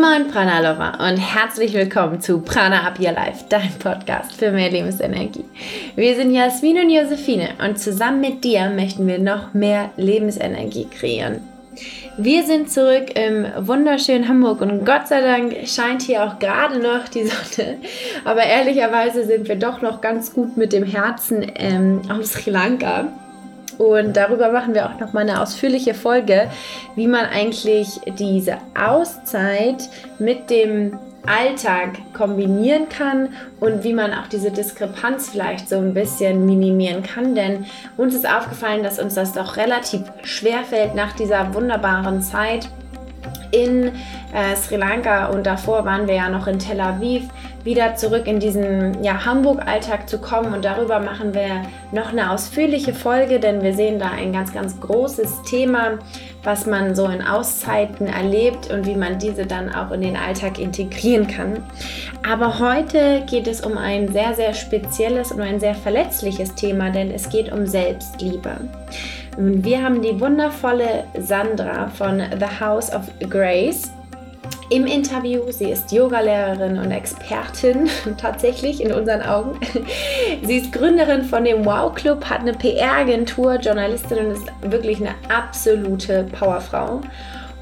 Moin Prana Lover und herzlich willkommen zu Prana Up Your Life, dein Podcast für mehr Lebensenergie. Wir sind Jasmin und Josephine und zusammen mit dir möchten wir noch mehr Lebensenergie kreieren. Wir sind zurück im wunderschönen Hamburg und Gott sei Dank scheint hier auch gerade noch die Sonne. Aber ehrlicherweise sind wir doch noch ganz gut mit dem Herzen ähm, auf Sri Lanka. Und darüber machen wir auch noch mal eine ausführliche Folge, wie man eigentlich diese Auszeit mit dem Alltag kombinieren kann und wie man auch diese Diskrepanz vielleicht so ein bisschen minimieren kann. Denn uns ist aufgefallen, dass uns das doch relativ schwer fällt nach dieser wunderbaren Zeit in äh, Sri Lanka und davor waren wir ja noch in Tel Aviv, wieder zurück in diesen ja, Hamburg-Alltag zu kommen. Und darüber machen wir noch eine ausführliche Folge, denn wir sehen da ein ganz, ganz großes Thema, was man so in Auszeiten erlebt und wie man diese dann auch in den Alltag integrieren kann. Aber heute geht es um ein sehr, sehr spezielles und ein sehr verletzliches Thema, denn es geht um Selbstliebe. Wir haben die wundervolle Sandra von The House of Grace im Interview. Sie ist Yogalehrerin und Expertin, tatsächlich in unseren Augen. Sie ist Gründerin von dem Wow Club, hat eine PR-Agentur, Journalistin und ist wirklich eine absolute Powerfrau.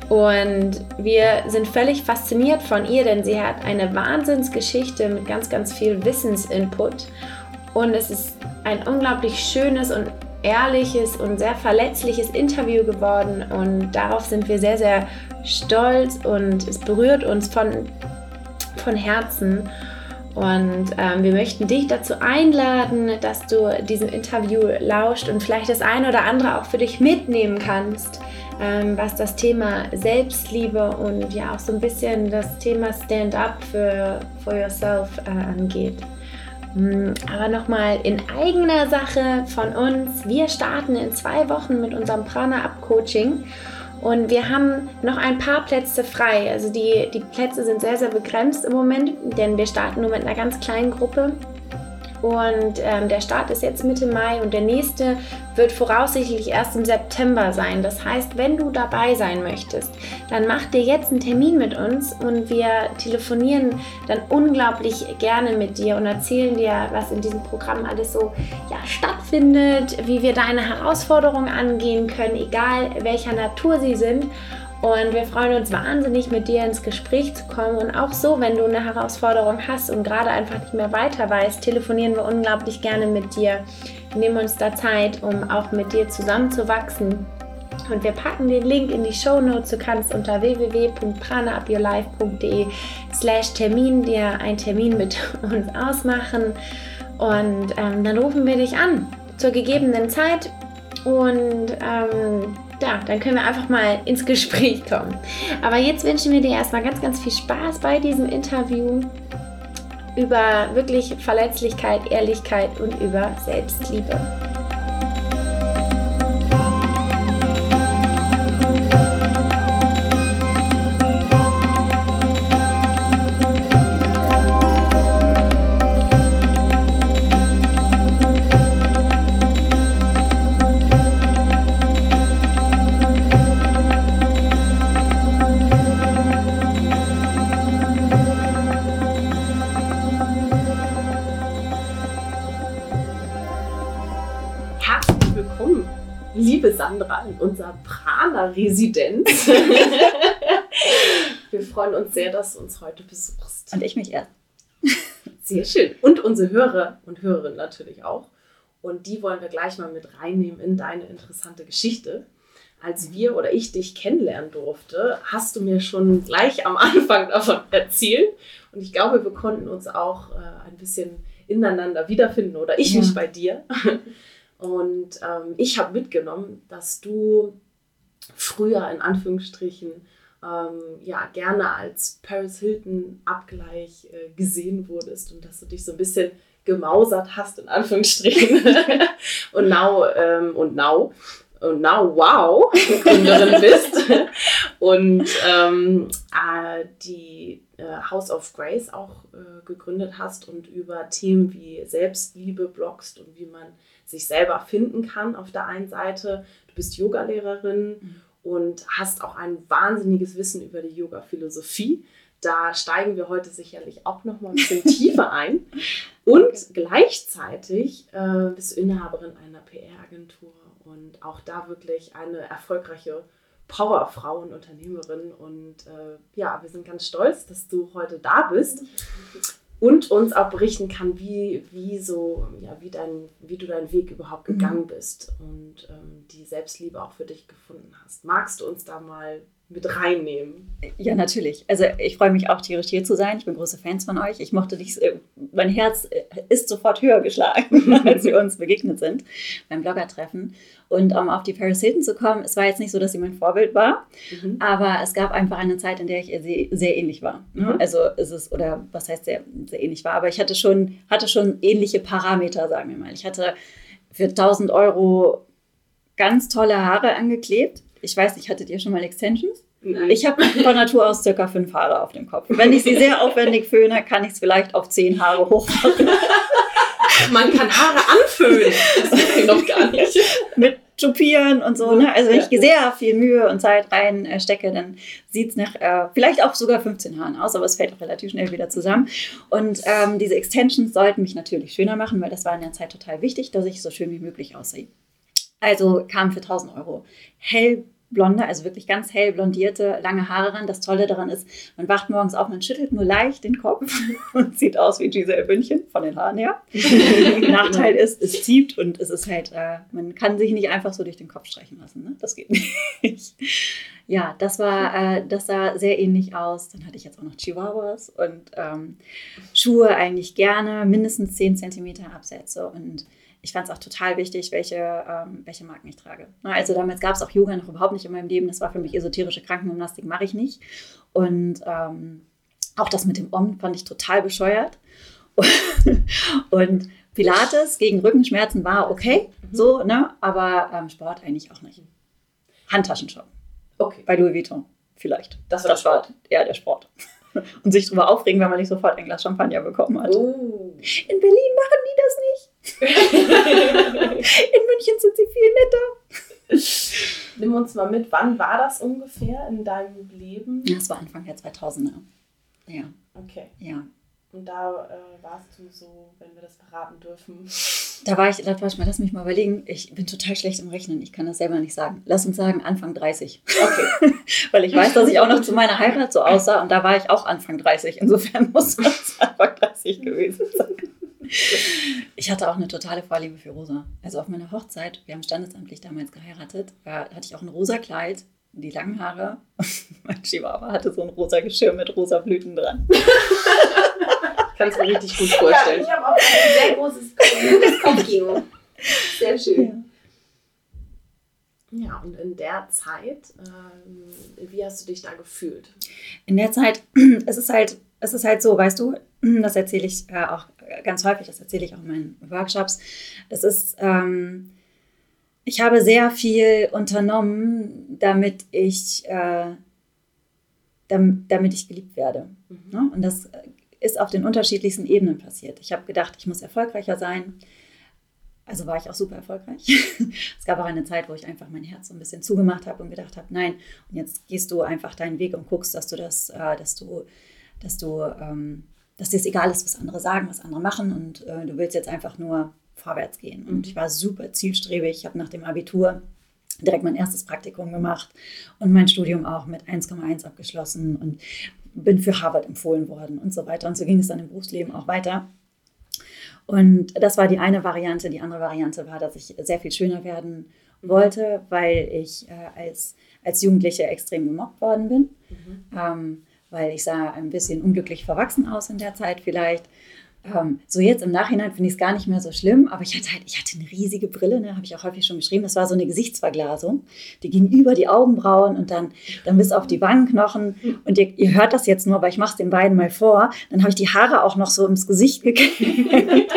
Und wir sind völlig fasziniert von ihr, denn sie hat eine Wahnsinnsgeschichte mit ganz, ganz viel Wissensinput. Und es ist ein unglaublich schönes und ehrliches und sehr verletzliches Interview geworden und darauf sind wir sehr, sehr stolz und es berührt uns von, von Herzen. Und ähm, wir möchten dich dazu einladen, dass du diesem Interview lauscht und vielleicht das eine oder andere auch für dich mitnehmen kannst, ähm, was das Thema Selbstliebe und ja auch so ein bisschen das Thema Stand-up für for yourself äh, angeht. Hm, aber nochmal in eigener Sache von uns. Wir starten in zwei Wochen mit unserem Prana-Up-Coaching. Und wir haben noch ein paar Plätze frei. Also die, die Plätze sind sehr, sehr begrenzt im Moment, denn wir starten nur mit einer ganz kleinen Gruppe. Und ähm, der Start ist jetzt Mitte Mai und der nächste wird voraussichtlich erst im September sein. Das heißt, wenn du dabei sein möchtest, dann mach dir jetzt einen Termin mit uns und wir telefonieren dann unglaublich gerne mit dir und erzählen dir, was in diesem Programm alles so ja, stattfindet, wie wir deine Herausforderungen angehen können, egal welcher Natur sie sind. Und wir freuen uns wahnsinnig, mit dir ins Gespräch zu kommen. Und auch so, wenn du eine Herausforderung hast und gerade einfach nicht mehr weiter weißt, telefonieren wir unglaublich gerne mit dir. Wir nehmen uns da Zeit, um auch mit dir zusammenzuwachsen. Und wir packen den Link in die Show Notes. Du kannst unter www.pranaupyourlife.de slash Termin dir einen Termin mit uns ausmachen. Und ähm, dann rufen wir dich an zur gegebenen Zeit. Und ähm, ja, dann können wir einfach mal ins Gespräch kommen. Aber jetzt wünschen wir dir erstmal ganz, ganz viel Spaß bei diesem Interview über wirklich Verletzlichkeit, Ehrlichkeit und über Selbstliebe. Prana-Residenz. Wir freuen uns sehr, dass du uns heute besuchst. Und ich mich erst. Sehr schön. Und unsere Hörer und Hörerinnen natürlich auch. Und die wollen wir gleich mal mit reinnehmen in deine interessante Geschichte. Als wir oder ich dich kennenlernen durfte, hast du mir schon gleich am Anfang davon erzählt. Und ich glaube, wir konnten uns auch äh, ein bisschen ineinander wiederfinden oder ich ja. mich bei dir. Und ähm, ich habe mitgenommen, dass du früher in Anführungsstrichen ähm, ja gerne als Paris Hilton Abgleich äh, gesehen wurdest und dass du dich so ein bisschen gemausert hast in Anführungsstrichen. Und now ähm, und now und now wow Gründerin bist. Und ähm, äh, die House of Grace auch äh, gegründet hast und über Themen wie Selbstliebe blogst und wie man sich selber finden kann auf der einen Seite. Du bist Yogalehrerin mhm. und hast auch ein wahnsinniges Wissen über die Yoga-Philosophie. Da steigen wir heute sicherlich auch noch mal ein bisschen tiefer ein. Und gleichzeitig äh, bist du Inhaberin einer PR-Agentur und auch da wirklich eine erfolgreiche Powerfrau und Unternehmerin. Und äh, ja, wir sind ganz stolz, dass du heute da bist und uns auch berichten kann, wie, wie, so, ja, wie, dein, wie du deinen Weg überhaupt mhm. gegangen bist und ähm, die Selbstliebe auch für dich gefunden hast. Magst du uns da mal mit reinnehmen. Ja, natürlich. Also ich freue mich auch tierisch hier zu sein. Ich bin große Fans von euch. Ich mochte dich, äh, mein Herz äh, ist sofort höher geschlagen, als wir uns begegnet sind beim Bloggertreffen. Und um auf die Paris Hilton zu kommen, es war jetzt nicht so, dass sie mein Vorbild war, mhm. aber es gab einfach eine Zeit, in der ich ihr sehr, ähnlich war. Mhm. Also ist es, oder was heißt sehr, sehr ähnlich war, aber ich hatte schon, hatte schon ähnliche Parameter, sagen wir mal. Ich hatte für 1000 Euro ganz tolle Haare angeklebt ich weiß nicht, hattet ihr schon mal Extensions? Nein. Ich habe von Natur aus circa fünf Haare auf dem Kopf. Wenn ich sie sehr aufwendig föhne, kann ich es vielleicht auf zehn Haare hochmachen. Man kann Haare anföhnen. Das wissen ich noch gar nicht. Mit Tupieren und so. Ne? Also wenn ich sehr viel Mühe und Zeit reinstecke, dann sieht es nach äh, vielleicht auch sogar 15 Haaren aus, aber es fällt auch relativ schnell wieder zusammen. Und ähm, diese Extensions sollten mich natürlich schöner machen, weil das war in der Zeit total wichtig, dass ich so schön wie möglich aussehe. Also kam für 1000 Euro hellblonde, also wirklich ganz hell blondierte, lange Haare ran. Das Tolle daran ist, man wacht morgens auf, man schüttelt nur leicht den Kopf und sieht aus wie Giselle Bündchen von den Haaren her. Nachteil ist, es zieht und es ist halt, äh, man kann sich nicht einfach so durch den Kopf streichen lassen. Ne? Das geht nicht. Ja, das war, äh, das sah sehr ähnlich aus. Dann hatte ich jetzt auch noch Chihuahuas und ähm, Schuhe eigentlich gerne, mindestens 10 cm Absätze und ich fand es auch total wichtig, welche, ähm, welche Marken ich trage. Also damals gab es auch Yoga noch überhaupt nicht in meinem Leben. Das war für mich esoterische Krankengymnastik, mache ich nicht. Und ähm, auch das mit dem Om fand ich total bescheuert. und Pilates gegen Rückenschmerzen war okay, mhm. so, ne? aber ähm, Sport eigentlich auch nicht. Handtaschen schon. Okay. Bei Louis Vuitton, vielleicht. Das war das der Sport. Ja, der Sport. Und sich darüber aufregen, wenn man nicht sofort ein Glas Champagner bekommen hat. Oh. In Berlin machen die das nicht. In München sind sie viel netter. Nimm uns mal mit, wann war das ungefähr in deinem Leben? Ja, das war Anfang der 2000er. Ja. Okay. Ja. Und da äh, warst du so, wenn wir das verraten dürfen. Da war ich, warte mal, lass mich mal überlegen. Ich bin total schlecht im Rechnen. Ich kann das selber nicht sagen. Lass uns sagen, Anfang 30. Okay. Weil ich weiß, dass ich auch noch zu meiner Heirat so aussah und da war ich auch Anfang 30. Insofern muss das Anfang 30 gewesen sein. Ich hatte auch eine totale Vorliebe für rosa. Also auf meiner Hochzeit, wir haben standesamtlich damals geheiratet, war, hatte ich auch ein rosa Kleid, die langen Haare. mein Chihuahua hatte so ein rosa Geschirr mit rosa Blüten dran. Kannst du mir richtig gut vorstellen. Ja, ich habe auch ein sehr großes Kopfkino. Sehr schön. Ja. ja. und in der Zeit, äh, wie hast du dich da gefühlt? In der Zeit, es ist halt, es ist halt so, weißt du, das erzähle ich äh, auch ganz häufig, das erzähle ich auch in meinen Workshops. Es ist, ähm, ich habe sehr viel unternommen, damit ich, äh, damit, damit ich geliebt werde. Mhm. Ne? Und das ist auf den unterschiedlichsten Ebenen passiert. Ich habe gedacht, ich muss erfolgreicher sein. Also war ich auch super erfolgreich. es gab auch eine Zeit, wo ich einfach mein Herz so ein bisschen zugemacht habe und gedacht habe, nein, und jetzt gehst du einfach deinen Weg und guckst, dass du das, äh, dass du, dass du, ähm, dass dir es egal ist, was andere sagen, was andere machen und äh, du willst jetzt einfach nur vorwärts gehen. Und ich war super zielstrebig. Ich habe nach dem Abitur direkt mein erstes Praktikum gemacht und mein Studium auch mit 1,1 abgeschlossen und bin für Harvard empfohlen worden und so weiter. Und so ging es dann im Berufsleben auch weiter. Und das war die eine Variante. Die andere Variante war, dass ich sehr viel schöner werden wollte, weil ich äh, als, als Jugendliche extrem gemobbt worden bin. Mhm. Ähm, weil ich sah ein bisschen unglücklich verwachsen aus in der Zeit vielleicht. Ähm, so jetzt im Nachhinein finde ich es gar nicht mehr so schlimm, aber ich hatte halt, ich hatte eine riesige Brille, ne, habe ich auch häufig schon geschrieben. Das war so eine Gesichtsverglasung. Die ging über die Augenbrauen und dann, dann bis auf die Wangenknochen. Und ihr, ihr hört das jetzt nur, aber ich mache es den beiden mal vor. Dann habe ich die Haare auch noch so ins Gesicht gekämmt.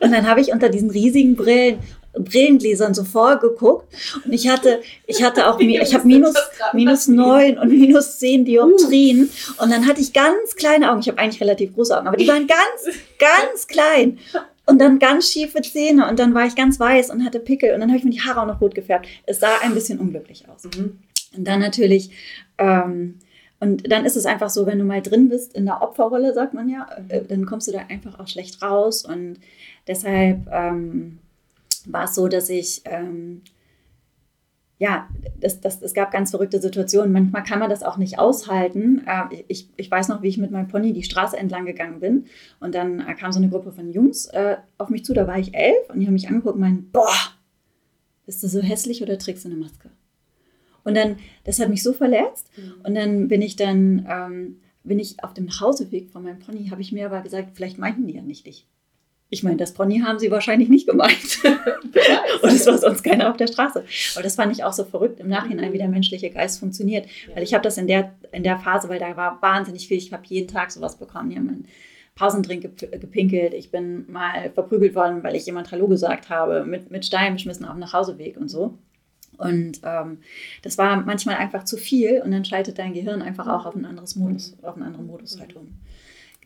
und dann habe ich unter diesen riesigen Brillen Brillengläsern so vorgeguckt und ich hatte, ich hatte auch, ich habe minus, minus neun und minus zehn Dioptrien uh. und dann hatte ich ganz kleine Augen. Ich habe eigentlich relativ große Augen, aber die waren ganz, ganz klein und dann ganz schiefe Zähne und dann war ich ganz weiß und hatte Pickel und dann habe ich mir die Haare auch noch rot gefärbt. Es sah ein bisschen unglücklich aus. Mhm. Und dann natürlich ähm, und dann ist es einfach so, wenn du mal drin bist in der Opferrolle, sagt man ja, äh, dann kommst du da einfach auch schlecht raus. Und deshalb ähm, war es so, dass ich ähm, ja, das, das, es gab ganz verrückte Situationen. Manchmal kann man das auch nicht aushalten. Äh, ich, ich weiß noch, wie ich mit meinem Pony die Straße entlang gegangen bin. Und dann äh, kam so eine Gruppe von Jungs äh, auf mich zu. Da war ich elf und die haben mich angeguckt und meinen, boah, bist du so hässlich oder trägst du eine Maske? Und dann, das hat mich so verletzt. Mhm. Und dann bin ich dann, ähm, bin ich auf dem Nachhauseweg von meinem Pony, habe ich mir aber gesagt, vielleicht meinten die ja nicht dich. Ich meine, das Pony haben sie wahrscheinlich nicht gemeint. und es war sonst keiner auf der Straße. Aber das fand ich auch so verrückt im Nachhinein, wie der menschliche Geist funktioniert. Weil ich habe das in der, in der Phase, weil da war wahnsinnig viel. Ich habe jeden Tag sowas bekommen. Die haben einen Pausendrink gepinkelt. Ich bin mal verprügelt worden, weil ich jemand Hallo gesagt habe, mit, mit Steinen beschmissen auf dem Nachhauseweg und so. Und ähm, das war manchmal einfach zu viel und dann schaltet dein Gehirn einfach auch auf ein anderes Modus, auf einen anderen Modus halt um.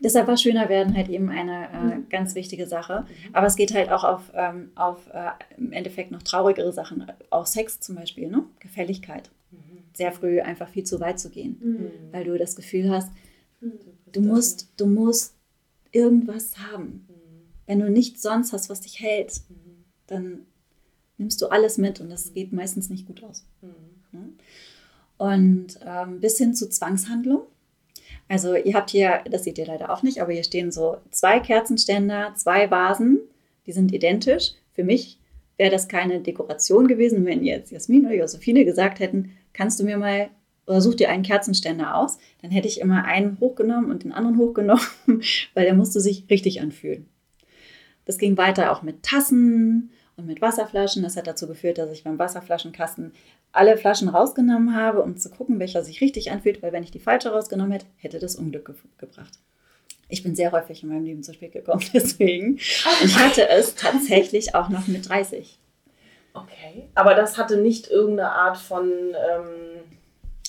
Deshalb war schöner werden halt eben eine äh, mhm. ganz wichtige Sache. Mhm. Aber es geht halt auch auf, ähm, auf äh, im Endeffekt noch traurigere Sachen. Auch Sex zum Beispiel, ne? Gefälligkeit. Mhm. Sehr früh einfach viel zu weit zu gehen. Mhm. Weil du das Gefühl hast, du musst, du musst irgendwas haben. Wenn du nichts sonst hast, was dich hält, dann nimmst du alles mit und das geht meistens nicht gut aus. Ne? Und ähm, bis hin zu Zwangshandlung also ihr habt hier, das seht ihr leider auch nicht, aber hier stehen so zwei Kerzenständer, zwei Vasen, die sind identisch. Für mich wäre das keine Dekoration gewesen, wenn jetzt Jasmin oder Josephine gesagt hätten, kannst du mir mal oder such dir einen Kerzenständer aus, dann hätte ich immer einen hochgenommen und den anderen hochgenommen, weil der musste sich richtig anfühlen. Das ging weiter auch mit Tassen und mit Wasserflaschen. Das hat dazu geführt, dass ich beim Wasserflaschenkasten alle Flaschen rausgenommen habe, um zu gucken, welcher sich richtig anfühlt, weil wenn ich die falsche rausgenommen hätte, hätte das Unglück ge gebracht. Ich bin sehr häufig in meinem Leben zu spät gekommen, deswegen. Ich hatte es tatsächlich auch noch mit 30. Okay, aber das hatte nicht irgendeine Art von... Ähm,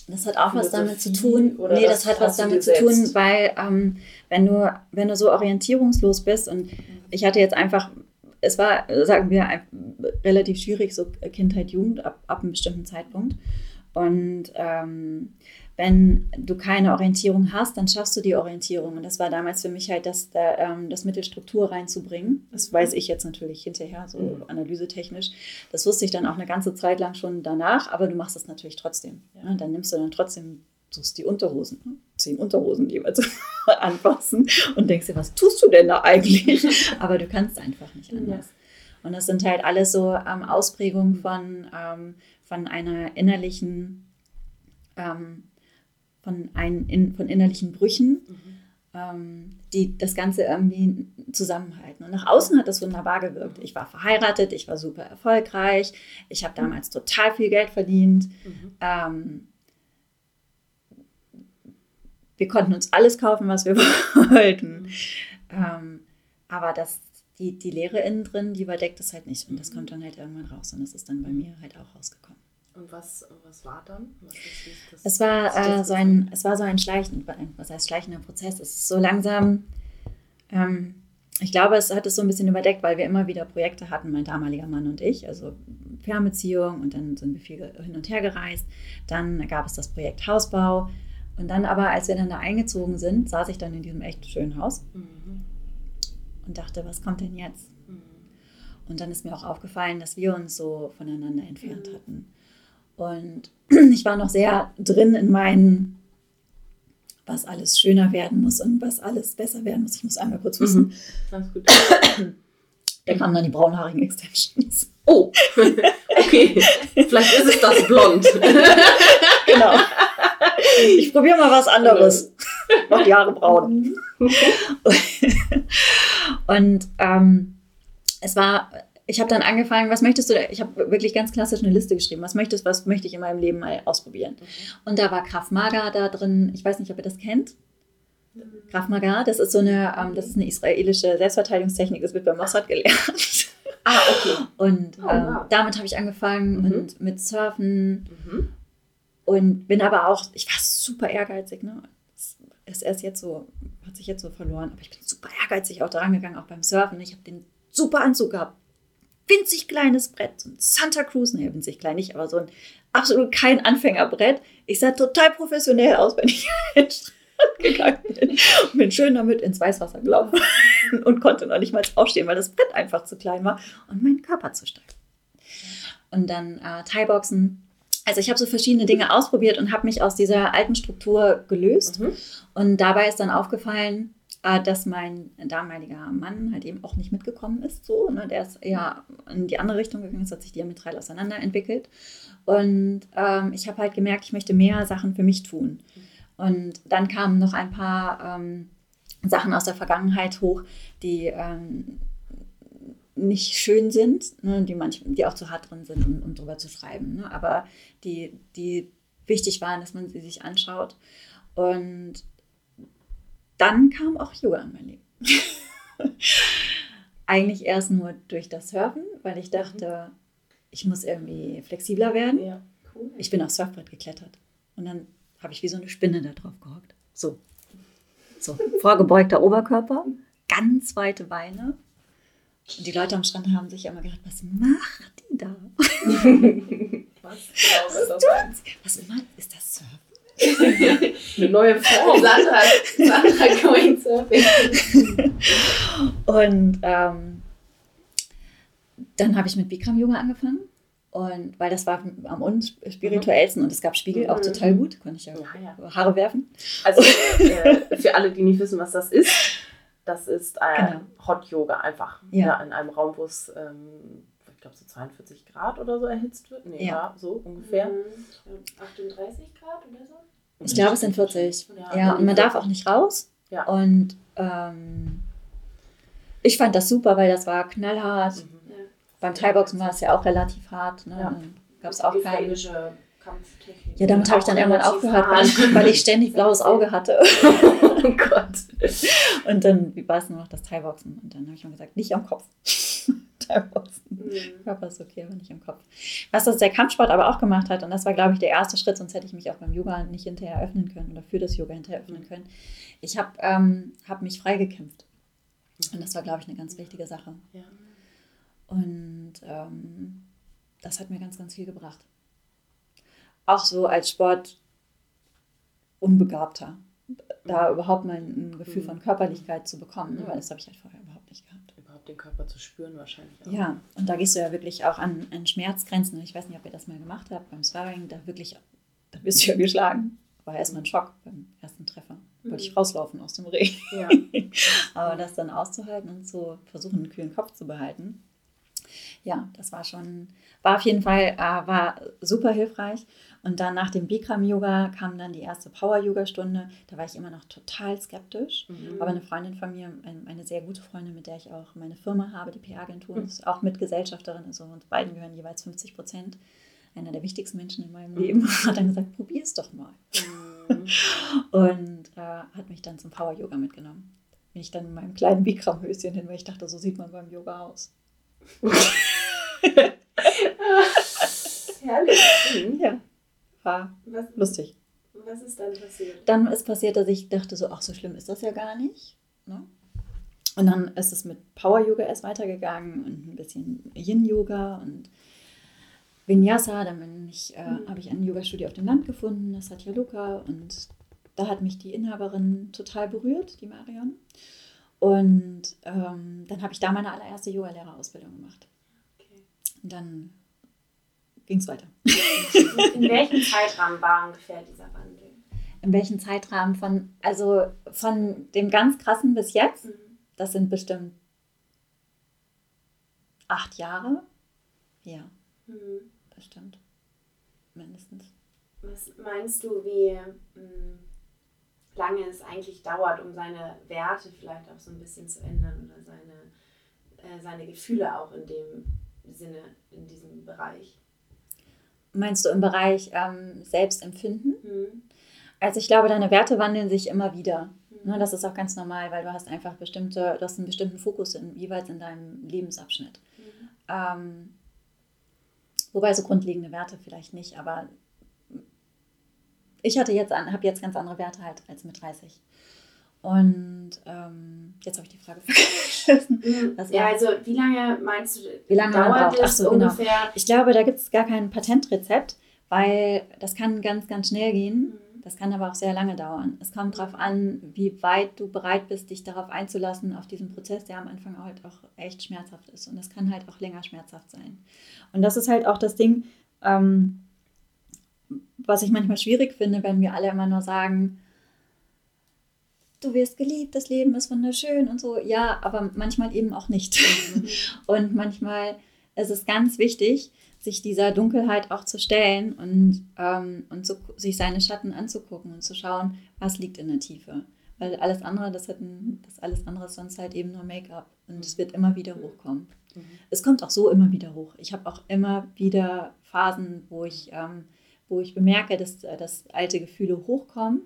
das hat auch was damit zu tun. Oder nee, das, das hat was damit zu tun, weil ähm, wenn, du, wenn du so orientierungslos bist und ich hatte jetzt einfach es war, sagen wir, relativ schwierig, so Kindheit, Jugend ab, ab einem bestimmten Zeitpunkt. Und ähm, wenn du keine Orientierung hast, dann schaffst du die Orientierung. Und das war damals für mich halt das, der, ähm, das Mittel, Struktur reinzubringen. Das weiß ich jetzt natürlich hinterher, so mhm. analysetechnisch. Das wusste ich dann auch eine ganze Zeit lang schon danach, aber du machst es natürlich trotzdem. Ja? Dann nimmst du dann trotzdem suchst die Unterhosen, ne? zehn Unterhosen jeweils anfassen und denkst dir, was tust du denn da eigentlich? Aber du kannst einfach nicht anders. Und das sind halt alles so ähm, Ausprägungen von, ähm, von einer innerlichen, ähm, von, ein, in, von innerlichen Brüchen, mhm. Ähm, die das Ganze irgendwie zusammenhalten. Und nach außen hat das wunderbar gewirkt. Ich war verheiratet, ich war super erfolgreich, ich habe damals total viel Geld verdient. Mhm ähm, wir konnten uns alles kaufen, was wir wollten. Mhm. Ähm, aber das, die, die Leere innen drin, die überdeckt es halt nicht. Und das kommt dann halt irgendwann raus. Und das ist dann bei mir halt auch rausgekommen. Und was, was war dann? Was das, es, war, äh, so ein, es war so ein schleichender, was heißt schleichender Prozess. Es ist so langsam, ähm, ich glaube, es hat es so ein bisschen überdeckt, weil wir immer wieder Projekte hatten, mein damaliger Mann und ich, also Fernbeziehung und dann sind wir viel hin und her gereist. Dann gab es das Projekt Hausbau. Und dann aber, als wir dann da eingezogen sind, saß ich dann in diesem echt schönen Haus mhm. und dachte, was kommt denn jetzt? Mhm. Und dann ist mir auch aufgefallen, dass wir uns so voneinander entfernt mhm. hatten. Und ich war noch sehr drin in meinen, was alles schöner werden muss und was alles besser werden muss. Ich muss einmal kurz wissen. Mhm. Ganz gut. Da kamen dann die braunhaarigen Extensions. Oh, okay. Vielleicht ist es das Blond. genau. Ich probiere mal was anderes. Noch Jahre braun. und ähm, es war, ich habe dann angefangen, was möchtest du, ich habe wirklich ganz klassisch eine Liste geschrieben, was möchtest, was möchte ich in meinem Leben mal ausprobieren. Und da war Krav Maga da drin, ich weiß nicht, ob ihr das kennt. Krav Maga, das ist so eine, ähm, das ist eine israelische Selbstverteidigungstechnik, das wird bei Mossad gelernt. Ah, okay. Und oh, ähm, damit habe ich angefangen mhm. und mit Surfen mhm. Und bin aber auch, ich war super ehrgeizig, ne? Das ist jetzt so, hat sich jetzt so verloren, aber ich bin super ehrgeizig auch daran gegangen, auch beim Surfen. Ich habe den super Anzug gehabt. winzig kleines Brett, so ein Santa Cruz, naja, winzig klein nicht, aber so ein absolut kein Anfängerbrett. Ich sah total professionell aus, wenn ich in den gegangen bin und bin schön damit ins Weißwasser gelaufen und konnte noch nicht mal aufstehen, weil das Brett einfach zu klein war und mein Körper zu stark. Und dann äh, Thai-Boxen. Also ich habe so verschiedene Dinge ausprobiert und habe mich aus dieser alten Struktur gelöst. Mhm. Und dabei ist dann aufgefallen, äh, dass mein damaliger Mann halt eben auch nicht mitgekommen ist. So, ne? Der ist eher in die andere Richtung gegangen, es hat sich diametral auseinanderentwickelt. Und ähm, ich habe halt gemerkt, ich möchte mehr Sachen für mich tun. Und dann kamen noch ein paar ähm, Sachen aus der Vergangenheit hoch, die ähm, nicht schön sind, ne, die, manchmal, die auch zu hart drin sind, um, um drüber zu schreiben. Ne, aber die, die wichtig waren, dass man sie sich anschaut. Und dann kam auch Yoga in mein Leben. Eigentlich erst nur durch das Surfen, weil ich dachte, ich muss irgendwie flexibler werden. Ja, cool. Ich bin aufs Surfbrett geklettert. Und dann habe ich wie so eine Spinne da drauf gehockt. So. So, vorgebeugter Oberkörper, ganz weite Beine. Die Leute am Strand haben sich immer gedacht, was macht die da? Was genau ist das? Was, was macht, ist das Surfen? Eine neue Form. Sandra, Sandra going surfing. Und ähm, dann habe ich mit Bikram Yoga angefangen. Und weil das war am unspirituellsten und es gab Spiegel auch Mhm. total gut, konnte ich ja. Haare werfen. Also äh, für alle, die nicht wissen, was das ist, das ist äh, Genau. Hot Yoga einfach. Ja. Ja. in einem Raum, wo es, ähm, ich glaube, so 42 Grad oder so erhitzt wird. Nee, Ja. ja, so ungefähr. 38 Grad oder so? Ich glaube, es sind 40. Ja, Ja, und man darf 40. auch nicht raus. Ja. Und ähm, ich fand das super, weil das war knallhart. Mhm. Beim Thai-Boxen war es ja auch relativ hart. Ne? Gab es auch keinen. Kampftechnik. Ja, damit habe ich dann irgendwann aufgehört, weil, weil ich ständig blaues Auge hatte. Oh Gott. Und dann war es nur noch das Thai-Boxen. Und dann habe ich mir gesagt, nicht am Kopf. Thai-Boxen. Mhm. Körper ist okay, aber nicht am Kopf. Was das der Kampfsport aber auch gemacht hat, und das war, glaube ich, der erste Schritt, sonst hätte ich mich auch beim Yoga nicht hinterher öffnen können oder für das Yoga hinterher öffnen können. Ich habe ähm, hab mich freigekämpft. Und das war, glaube ich, eine ganz wichtige Sache. Ja. Und ähm, das hat mir ganz, ganz viel gebracht. Auch so als Sport unbegabter, da überhaupt mal ein Gefühl von Körperlichkeit zu bekommen, ne? weil das habe ich halt vorher überhaupt nicht gehabt. Überhaupt den Körper zu spüren wahrscheinlich. auch. Ja, und da gehst du ja wirklich auch an, an Schmerzgrenzen. Und ich weiß nicht, ob ihr das mal gemacht habt beim Sparring, da wirklich, da bist du ja geschlagen. War erstmal ein Schock beim ersten Treffer. Wollte ich rauslaufen aus dem Regen. Ja. Aber das dann auszuhalten und zu versuchen, einen kühlen Kopf zu behalten, ja, das war schon, war auf jeden Fall, äh, war super hilfreich. Und dann nach dem Bikram-Yoga kam dann die erste Power-Yoga-Stunde. Da war ich immer noch total skeptisch. Mhm. Aber eine Freundin von mir, ein- eine sehr gute Freundin, mit der ich auch meine Firma habe, die PR-Agentur, Mhm. ist auch Mitgesellschafterin. Also uns beiden gehören jeweils 50 Prozent. Einer der wichtigsten Menschen in meinem Leben hat dann gesagt, probier es doch mal. Mhm. Und äh, hat mich dann zum Power-Yoga mitgenommen. Bin ich dann in meinem kleinen Bikram-Höschen hin, weil ich dachte, so sieht man beim Yoga aus. Herrlich. Mhm. Ja, war Was, lustig. was ist dann passiert? Dann ist passiert, dass ich dachte so, ach, so schlimm ist das ja gar nicht. Ne? Und dann ist es mit Power-Yoga erst weitergegangen und ein bisschen Yin-Yoga und Vinyasa. Dann bin ich, äh, Mhm. habe ich ein Yoga-Studio auf dem Land gefunden, das hat ja Luca. Und da hat mich die Inhaberin total berührt, die Marion. Und ähm, dann habe ich da meine allererste Yogalehrerausbildung gemacht. Okay. Und dann ging es weiter. In welchem Zeitrahmen war ungefähr dieser Wandel? In welchem Zeitrahmen von, also von dem ganz krassen bis jetzt, Mhm. das sind bestimmt acht Jahre. Ja, Mhm. bestimmt. Mindestens. Was meinst du, wie mh, lange es eigentlich dauert, um seine Werte vielleicht auch so ein bisschen zu ändern oder seine, äh, seine Gefühle auch in dem Sinne, in diesem Bereich? Meinst du im Bereich ähm, Selbstempfinden? Mhm. Also ich glaube, deine Werte wandeln sich immer wieder. Mhm. Ne, das ist auch ganz normal, weil du hast einfach bestimmte, du hast einen bestimmten Fokus in, jeweils in deinem Lebensabschnitt. Mhm. Ähm, wobei so grundlegende Werte vielleicht nicht, aber ich hatte jetzt, habe jetzt ganz andere Werte halt als mit 30. Und ähm, jetzt habe ich die Frage vergessen. Was ja, also wie lange meinst du, wie lange dauert das so, ungefähr? Genau. Ich glaube, da gibt es gar kein Patentrezept, weil das kann ganz, ganz schnell gehen. Mhm. Das kann aber auch sehr lange dauern. Es kommt darauf an, wie weit du bereit bist, dich darauf einzulassen, auf diesen Prozess, der am Anfang halt auch echt schmerzhaft ist. Und das kann halt auch länger schmerzhaft sein. Und das ist halt auch das Ding, ähm, was ich manchmal schwierig finde, wenn wir alle immer nur sagen, du wirst geliebt, das Leben ist wunderschön und so. Ja, aber manchmal eben auch nicht. Mhm. und manchmal ist es ganz wichtig, sich dieser Dunkelheit auch zu stellen und, ähm, und so, sich seine Schatten anzugucken und zu schauen, was liegt in der Tiefe. Weil alles andere, das, hat ein, das alles andere ist sonst halt eben nur Make-up und es wird immer wieder hochkommen. Mhm. Es kommt auch so immer wieder hoch. Ich habe auch immer wieder Phasen, wo ich, ähm, wo ich bemerke, dass, dass alte Gefühle hochkommen.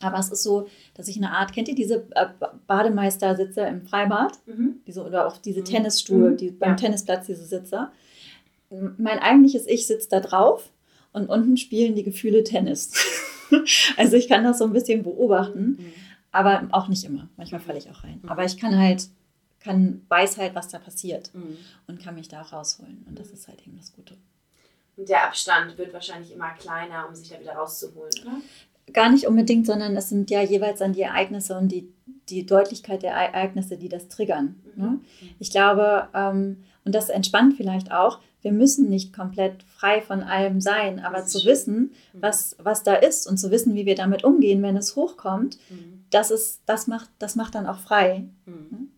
Mhm. Aber es ist so, dass ich eine Art, kennt ihr diese äh, Bademeistersitze im Freibad? Mhm. Diese, oder auch diese mhm. Tennisstuhl, mhm. die, beim ja. Tennisplatz, diese Sitze mein eigentliches Ich sitzt da drauf und unten spielen die Gefühle Tennis. also ich kann das so ein bisschen beobachten, mhm. aber auch nicht immer. Manchmal falle ich auch rein. Mhm. Aber ich kann halt, kann, weiß halt, was da passiert mhm. und kann mich da auch rausholen. Und das ist halt eben das Gute. Und der Abstand wird wahrscheinlich immer kleiner, um sich da wieder rauszuholen, oder? Gar nicht unbedingt, sondern es sind ja jeweils dann die Ereignisse und die, die Deutlichkeit der Ereignisse, die das triggern. Ne? Mhm. Ich glaube, ähm, und das entspannt vielleicht auch, wir müssen nicht komplett frei von allem sein, aber zu wissen, mhm. was, was da ist und zu wissen, wie wir damit umgehen, wenn es hochkommt, mhm. das, ist, das, macht, das macht dann auch frei. Mhm.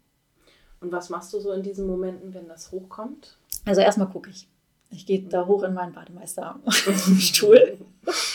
Und was machst du so in diesen Momenten, wenn das hochkommt? Also erstmal gucke ich. Ich gehe da hoch in meinen Bademeisterstuhl.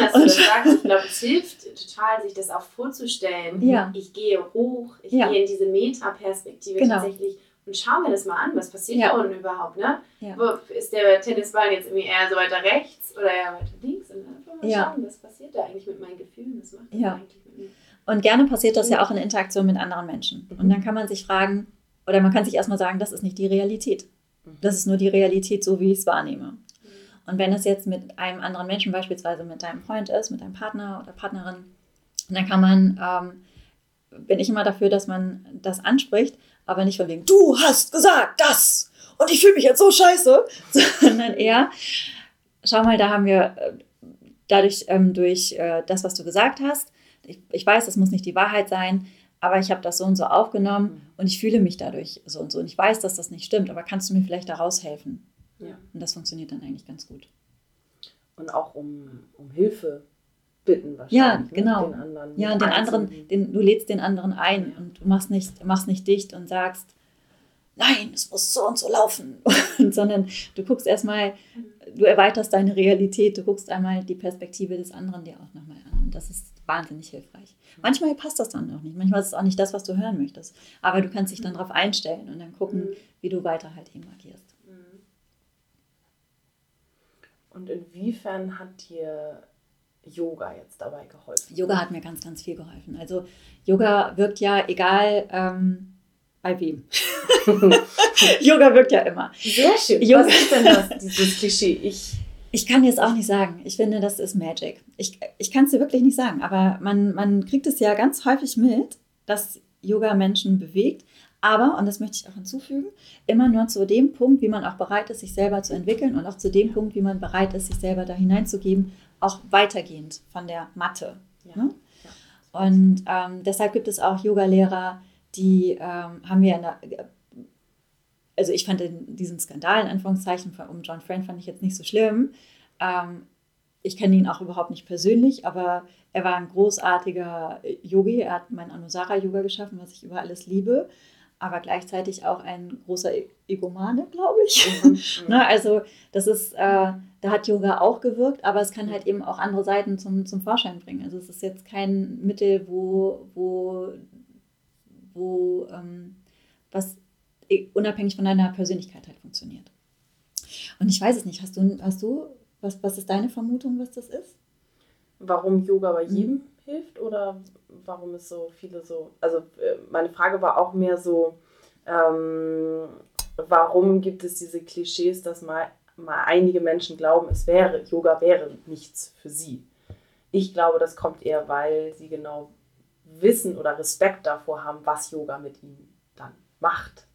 Hast du das sagst, ich glaube, es hilft total, sich das auch vorzustellen. Ja. Ich gehe hoch, ich ja. gehe in diese Metaperspektive genau. tatsächlich und schauen wir das mal an, was passiert ja. da unten überhaupt, ne? Ja. Ist der Tennisball jetzt irgendwie eher so weiter rechts oder eher weiter links? Und dann einfach mal ja. schauen, was passiert da eigentlich mit meinen Gefühlen, was macht das ja. eigentlich mit mir? Und gerne passiert das ja auch in Interaktion mit anderen Menschen. Mhm. Und dann kann man sich fragen, oder man kann sich erstmal sagen, das ist nicht die Realität. Mhm. Das ist nur die Realität, so wie ich es wahrnehme. Und wenn es jetzt mit einem anderen Menschen, beispielsweise mit deinem Freund ist, mit deinem Partner oder Partnerin, dann kann man, ähm, bin ich immer dafür, dass man das anspricht aber nicht von wegen, du hast gesagt das und ich fühle mich jetzt so scheiße, sondern eher, schau mal, da haben wir äh, dadurch ähm, durch äh, das, was du gesagt hast, ich, ich weiß, das muss nicht die Wahrheit sein, aber ich habe das so und so aufgenommen und ich fühle mich dadurch so und so. Und ich weiß, dass das nicht stimmt, aber kannst du mir vielleicht da raushelfen? Ja. Und das funktioniert dann eigentlich ganz gut. Und auch um, um Hilfe bitten wahrscheinlich. Ja, ne? genau. Den anderen ja, und den anderen, den, du lädst den anderen ein ja. und du machst nicht, machst nicht dicht und sagst, nein, es muss so und so laufen, sondern du guckst erstmal, du erweiterst deine Realität, du guckst einmal die Perspektive des anderen dir auch nochmal an und das ist wahnsinnig hilfreich. Manchmal passt das dann auch nicht, manchmal ist es auch nicht das, was du hören möchtest, aber du kannst dich dann darauf einstellen und dann gucken, mhm. wie du weiter halt eben agierst. Mhm. Und inwiefern hat dir Yoga jetzt dabei geholfen? Yoga hat mir ganz, ganz viel geholfen. Also Yoga wirkt ja egal ähm, bei wem. Yoga wirkt ja immer. Sehr schön. Yoga. Was ist denn das, dieses Klischee? Ich, ich kann jetzt auch nicht sagen. Ich finde, das ist Magic. Ich, ich kann es dir wirklich nicht sagen, aber man, man kriegt es ja ganz häufig mit, dass Yoga Menschen bewegt. Aber, und das möchte ich auch hinzufügen, immer nur zu dem Punkt, wie man auch bereit ist, sich selber zu entwickeln und auch zu dem Punkt, wie man bereit ist, sich selber da hineinzugeben, auch weitergehend von der Mathe. Ja. Ne? Und ähm, deshalb gibt es auch Yoga-Lehrer, die ähm, haben wir in der, also ich fand diesen Skandal in Anführungszeichen um John Friend fand ich jetzt nicht so schlimm. Ähm, ich kenne ihn auch überhaupt nicht persönlich, aber er war ein großartiger Yogi. Er hat mein Anusara-Yoga geschaffen, was ich über alles liebe aber gleichzeitig auch ein großer e-, Egomane, glaube ich. Mhm. ne, also das ist, äh, da hat Yoga auch gewirkt, aber es kann halt eben auch andere Seiten zum, zum Vorschein bringen. Also es ist jetzt kein Mittel, wo, wo, wo ähm, was e-, unabhängig von deiner Persönlichkeit halt funktioniert. Und ich weiß es nicht, hast du, hast du, was, was ist deine Vermutung, was das ist? Warum Yoga bei mhm. jedem mhm. Hilft oder warum es so viele so. Also, äh, meine Frage war auch mehr so, ähm, warum gibt es diese Klischees, dass mal, mal einige Menschen glauben, es wäre, Yoga wäre nichts für sie. Ich glaube, das kommt eher, weil sie genau wissen oder Respekt davor haben, was Yoga mit ihm dann macht.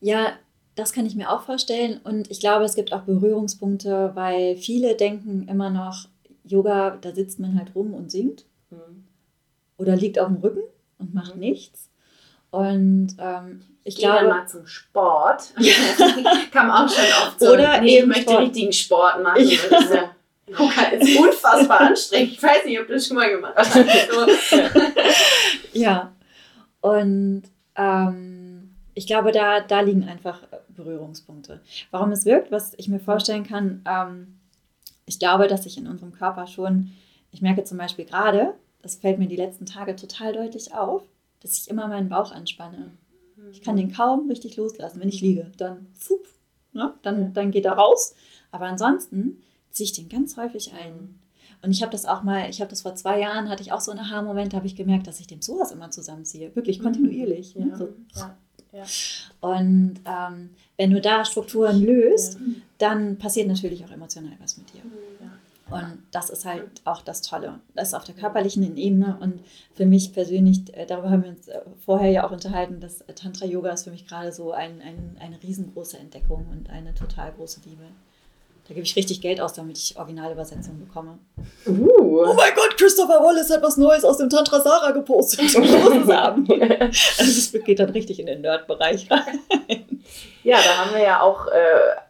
Ja, das kann ich mir auch vorstellen. Und ich glaube, es gibt auch Berührungspunkte, weil viele denken immer noch, Yoga, da sitzt man halt rum und singt. Mhm. Oder liegt auf dem Rücken und macht mhm. nichts. Und ähm, ich Geh glaube. mal zum Sport. Kam auch schon oft so. Oder nee, ich möchte Sport. richtigen Sport machen. Ich- ja- Yoga ist unfassbar anstrengend. Ich weiß nicht, ob du das schon mal gemacht hast. So. Ja. Und ähm, ich glaube, da, da liegen einfach Berührungspunkte. Warum es wirkt, was ich mir vorstellen kann, ähm, ich glaube, dass ich in unserem Körper schon, ich merke zum Beispiel gerade, das fällt mir die letzten Tage total deutlich auf, dass ich immer meinen Bauch anspanne. Ich kann den kaum richtig loslassen. Wenn ich liege, dann fup, ne? dann, dann geht er raus. Aber ansonsten ziehe ich den ganz häufig ein. Und ich habe das auch mal, ich habe das vor zwei Jahren, hatte ich auch so einen Aha-Moment, habe ich gemerkt, dass ich den sowas immer zusammenziehe. Wirklich kontinuierlich. Ne? Ja. So. Ja. Ja. Und ähm, wenn du da Strukturen löst, dann passiert natürlich auch emotional was mit dir. Und das ist halt auch das Tolle. Das ist auf der körperlichen Ebene. Und für mich persönlich, äh, darüber haben wir uns äh, vorher ja auch unterhalten, dass Tantra-Yoga ist für mich gerade so ein, ein, eine riesengroße Entdeckung und eine total große Liebe. Da gebe ich richtig Geld aus, damit ich Originalübersetzungen bekomme. Uh. Oh mein Gott, Christopher Wallace hat was Neues aus dem Tantra Sara gepostet. Haben. Also es geht dann richtig in den Nerd-Bereich rein. Ja, da haben wir ja auch äh,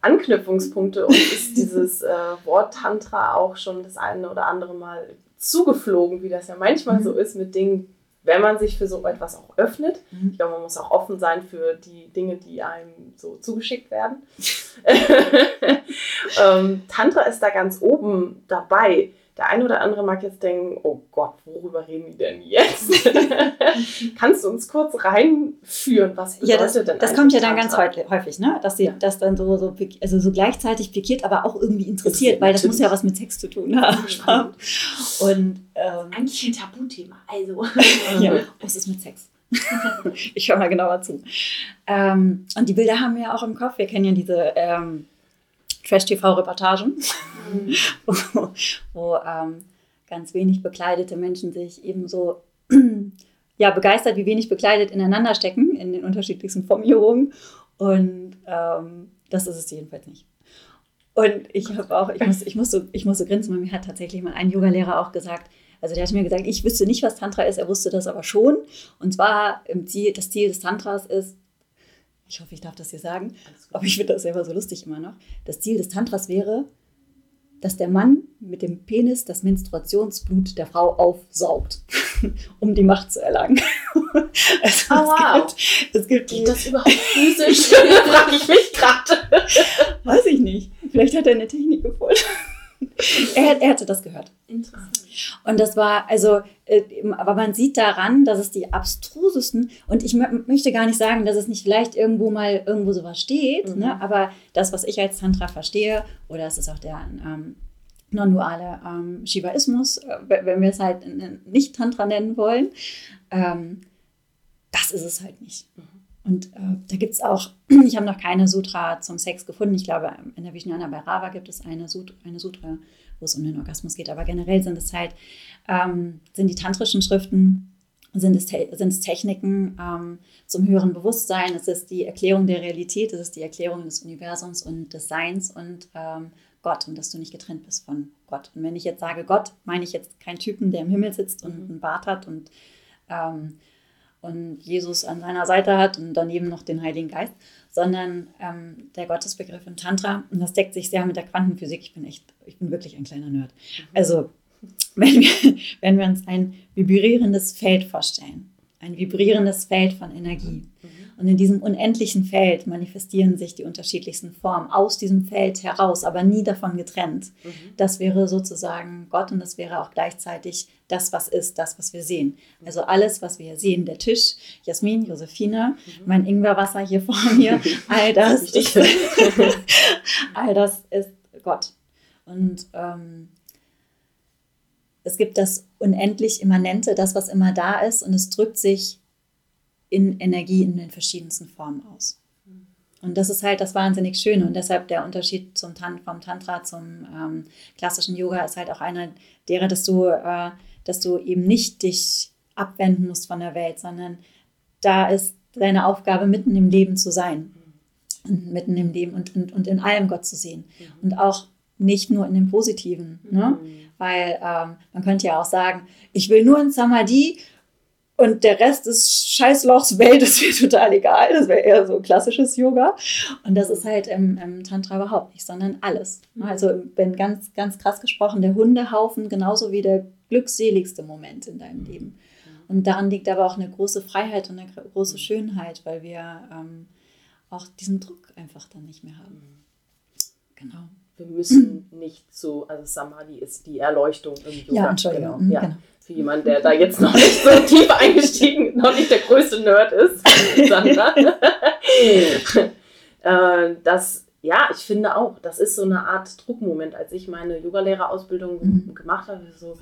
Anknüpfungspunkte und ist dieses äh, Wort Tantra auch schon das eine oder andere Mal zugeflogen, wie das ja manchmal Mhm. so ist mit Dingen, wenn man sich für so etwas auch öffnet. Mhm. Ich glaube, man muss auch offen sein für die Dinge, die einem so zugeschickt werden. ähm, Tantra ist da ganz oben dabei. Der eine oder andere mag jetzt denken, oh Gott, worüber reden die denn jetzt? Kannst du uns kurz reinführen, was bedeutet Ja, das, denn das kommt ja dann ganz häufig, häufig ne? dass sie Ja. das dann so, so, also so gleichzeitig pikiert, aber auch irgendwie interessiert, weil das muss ja was mit Sex zu tun haben. Und ähm, Eigentlich ein Tabuthema. Also. ja, was ist mit Sex? ich höre mal genauer zu. Ähm, und die Bilder haben wir ja auch im Kopf. Wir kennen ja diese ähm, Trash-TV-Reportagen, wo, wo ähm, ganz wenig bekleidete Menschen sich eben so ja, begeistert, wie wenig bekleidet ineinander stecken in den unterschiedlichsten Formierungen. Und ähm, das ist es jedenfalls nicht. Und ich habe auch, ich muss, ich, muss so, ich muss so grinsen, weil mir hat tatsächlich mal ein Yogalehrer auch gesagt, also der hat mir gesagt, ich wüsste nicht, was Tantra ist, er wusste das aber schon. Und zwar im Ziel, das Ziel des Tantras ist, ich hoffe, ich darf das hier sagen, aber ich finde das selber so lustig immer noch. Das Ziel des Tantras wäre, dass der Mann mit dem Penis das Menstruationsblut der Frau aufsaugt, um die Macht zu erlangen. Also Oh, wow. es gibt, es gibt Geht das überhaupt physisch? frage ich mich gerade. weiß ich nicht. Vielleicht hat er eine Technik gefunden. er, er hatte das gehört. Interessant. Und das war, also, äh, aber man sieht daran, dass es die abstrusesten, und ich mö- möchte gar nicht sagen, dass es nicht vielleicht irgendwo mal irgendwo sowas steht, Mhm. ne? aber das, was ich als Tantra verstehe, oder es ist auch der ähm, non-duale ähm, Shivaismus, äh, wenn wir es halt nicht Tantra nennen wollen, ähm, das ist es halt nicht. Und äh, da gibt es auch, ich habe noch keine Sutra zum Sex gefunden. Ich glaube, in der Vijnana Bhairava gibt es eine, Sut eine Sutra, wo es um den Orgasmus geht. Aber generell sind es halt, ähm, sind die tantrischen Schriften, sind es, sind es Techniken ähm, zum höheren Bewusstsein. Es ist die Erklärung der Realität, es ist die Erklärung des Universums und des Seins und ähm, Gott und dass du nicht getrennt bist von Gott. Und wenn ich jetzt sage Gott, meine ich jetzt keinen Typen, der im Himmel sitzt und einen Bart hat und ähm, und Jesus an seiner Seite hat und daneben noch den Heiligen Geist, sondern ähm, der Gottesbegriff im Tantra, und das deckt sich sehr mit der Quantenphysik. Ich bin echt, ich bin wirklich ein kleiner Nerd. Also, wenn wir, wenn wir uns ein vibrierendes Feld vorstellen, ein vibrierendes Feld von Energie, und in diesem unendlichen Feld manifestieren sich die unterschiedlichsten Formen aus diesem Feld heraus, aber nie davon getrennt. Das wäre sozusagen Gott und das wäre auch gleichzeitig das, was ist, das, was wir sehen. Also alles, was wir sehen, der Tisch, Jasmin, Josephine, mein Ingwerwasser hier vor mir, all das, ist, all das ist Gott. Und ähm, es gibt das unendlich Immanente, das, was immer da ist, und es drückt sich in Energie in den verschiedensten Formen aus. Und das ist halt das wahnsinnig Schöne und deshalb der Unterschied zum Tan vom Tantra zum ähm, klassischen Yoga ist halt auch einer derer, dass du, äh, dass du eben nicht dich abwenden musst von der Welt, sondern da ist deine Aufgabe, mitten im Leben zu sein. Und mitten im Leben und, und, und in allem Gott zu sehen. Und auch nicht nur in dem Positiven. Ne? Weil ähm, man könnte ja auch sagen, ich will nur in Samadhi und der Rest des Scheißlochs Welt ist mir total egal. Das wäre eher so klassisches Yoga. Und das ist halt im, im Tantra überhaupt nicht, sondern alles. Also, wenn ganz, ganz krass gesprochen, der Hundehaufen genauso wie der glückseligste Moment in deinem Leben. Und daran liegt aber auch eine große Freiheit und eine große Schönheit, weil wir ähm, auch diesen Druck einfach dann nicht mehr haben. Genau. Wir müssen nicht so, also Samadhi ist die Erleuchtung im Yoga. Ja, Entschuldigung. Genau. Ja. genau. Für jemanden, der da jetzt noch nicht so tief eingestiegen, noch nicht der größte Nerd ist, Sandra. äh, das, ja, ich finde auch, das ist so eine Art Druckmoment. Als ich meine Yogalehrerausbildung Mhm. gemacht habe, so,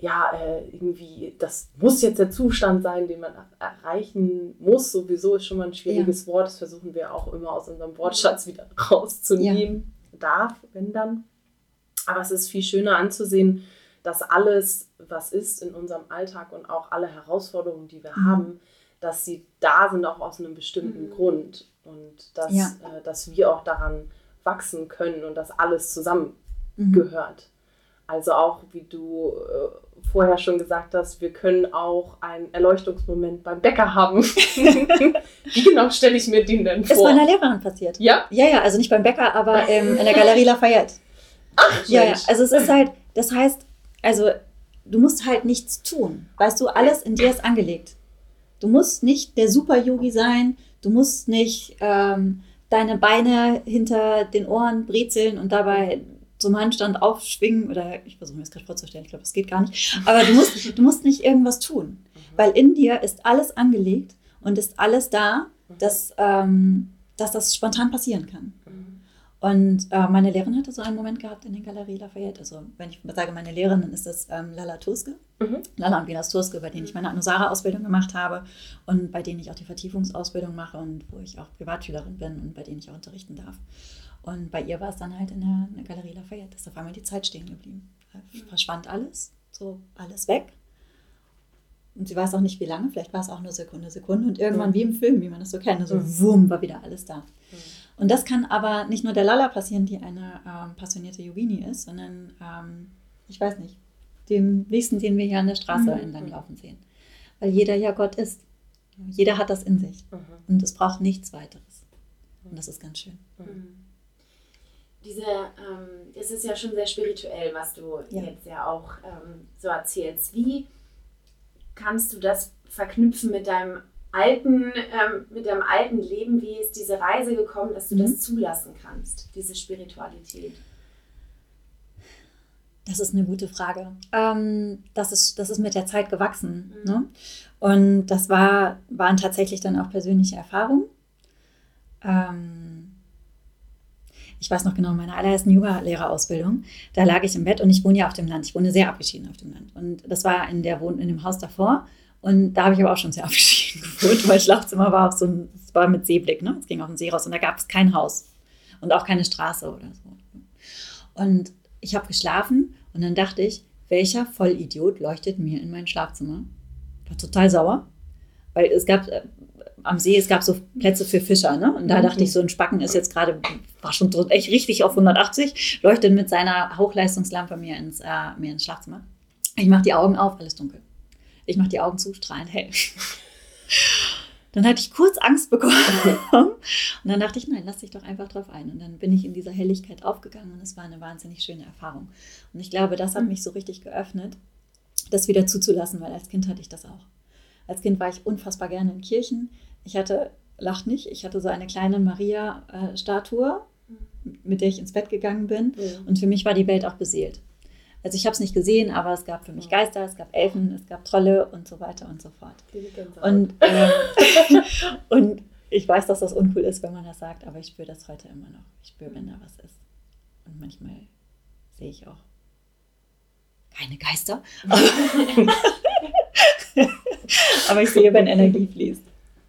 ja, äh, irgendwie, das muss jetzt der Zustand sein, den man er- erreichen muss. Sowieso ist schon mal ein schwieriges Wort. Das versuchen wir auch immer aus unserem Wortschatz wieder rauszunehmen. Darf, wenn dann. Aber es ist viel schöner anzusehen, dass alles, was ist in unserem Alltag und auch alle Herausforderungen, die wir Mhm. haben, dass sie da sind auch aus einem bestimmten Mhm. Grund und dass, Ja. äh, dass wir auch daran wachsen können und dass alles Mhm. gehört. Also auch, wie du äh, vorher schon gesagt hast, wir können auch einen Erleuchtungsmoment beim Bäcker haben. wie genau stelle ich mir den denn Ist vor? meiner Lehrerin passiert. ja? Ja, ja, also nicht beim Bäcker, aber ähm, in der Galerie Lafayette. Ach, Ja, ja, also es ist halt, das heißt, also du musst halt nichts tun. Weißt du, alles in dir ist angelegt. Du musst nicht der Super-Yogi sein, du musst nicht ähm, deine Beine hinter den Ohren brezeln und dabei zum Handstand aufschwingen oder ich versuche mir das gerade vorzustellen, ich glaube, das geht gar nicht. Aber du musst, du musst nicht irgendwas tun, weil in dir ist alles angelegt und ist alles da, dass, ähm, dass das spontan passieren kann. Und äh, meine Lehrerin hatte so einen Moment gehabt in der Galerie Lafayette. Also, wenn ich sage meine Lehrerin, dann ist das ähm, Lala Turske. Mhm. Lala und Venus Turske, bei denen ich meine Anusara-Ausbildung gemacht habe und bei denen ich auch die Vertiefungsausbildung mache und wo ich auch Privatschülerin bin und bei denen ich auch unterrichten darf. Und bei ihr war es dann halt in der, in der Galerie Lafayette, ist auf einmal die Zeit stehen geblieben. Da verschwand alles, so alles weg. Und sie weiß auch nicht, wie lange, vielleicht war es auch nur Sekunde, Sekunde und irgendwann Mhm. wie im Film, wie man das so kennt, so Mhm. wumm, war wieder alles da. Und das kann aber nicht nur der Lala passieren, die eine ähm, passionierte Yogini ist, sondern, ähm, ich weiß nicht, dem nächsten, den wir hier an der Straße Mhm. entlang laufen sehen. Weil jeder ja Gott ist. Jeder hat das in sich. Mhm. Und es braucht nichts weiteres. Und das ist ganz schön. Diese, ähm, es ist ja schon sehr spirituell, was du Ja. jetzt ja auch ähm, so erzählst. Wie kannst du das verknüpfen mit deinem alten, ähm, mit deinem alten Leben? Wie ist diese Reise gekommen, dass du Mhm. das zulassen kannst, diese Spiritualität? Das ist eine gute Frage. Ähm, das, ist, das ist mit der Zeit gewachsen. Mhm. Ne? Und das war, waren tatsächlich dann auch persönliche Erfahrungen. Ähm, ich weiß noch genau, in meiner allerersten Yoga-Lehrerausbildung, da lag ich im Bett und ich wohne ja auf dem Land. Ich wohne sehr abgeschieden auf dem Land. Und das war in, der Wohn in dem Haus davor. Und da habe ich aber auch schon sehr abgeschieden gewohnt. Mein Schlafzimmer war auch so ein, es war mit Seeblick, ne? Es ging auf den See raus und da gab es kein Haus und auch keine Straße oder so. Und ich habe geschlafen und dann dachte ich, welcher Vollidiot leuchtet mir in mein Schlafzimmer? War total sauer, weil es gab äh, am See, es gab so Plätze für Fischer, ne? Und da dachte ich, so ein Spacken ist jetzt gerade, war schon echt richtig auf 180, leuchtet mit seiner Hochleistungslampe mir ins, äh, mir ins Schlafzimmer. Ich mache die Augen auf, alles dunkel. Ich mache die Augen zu, strahlend hell. Dann hatte ich kurz Angst bekommen. Und dann dachte ich, nein, lass dich doch einfach drauf ein. Und dann bin ich in dieser Helligkeit aufgegangen und es war eine wahnsinnig schöne Erfahrung. Und ich glaube, das hat mich so richtig geöffnet, das wieder zuzulassen, weil als Kind hatte ich das auch. Als Kind war ich unfassbar gerne in Kirchen. Ich hatte, lacht nicht, ich hatte so eine kleine Maria-Statue, mit der ich ins Bett gegangen bin. Und für mich war die Welt auch beseelt. Also ich habe es nicht gesehen, aber es gab für mich Geister, es gab Elfen, es gab Trolle und so weiter und so fort. Und, ähm, und ich weiß, dass das uncool ist, wenn man das sagt, aber ich spüre das heute immer noch. Ich spüre, wenn da was ist. Und manchmal sehe ich auch keine Geister. aber ich sehe, wenn Energie fließt.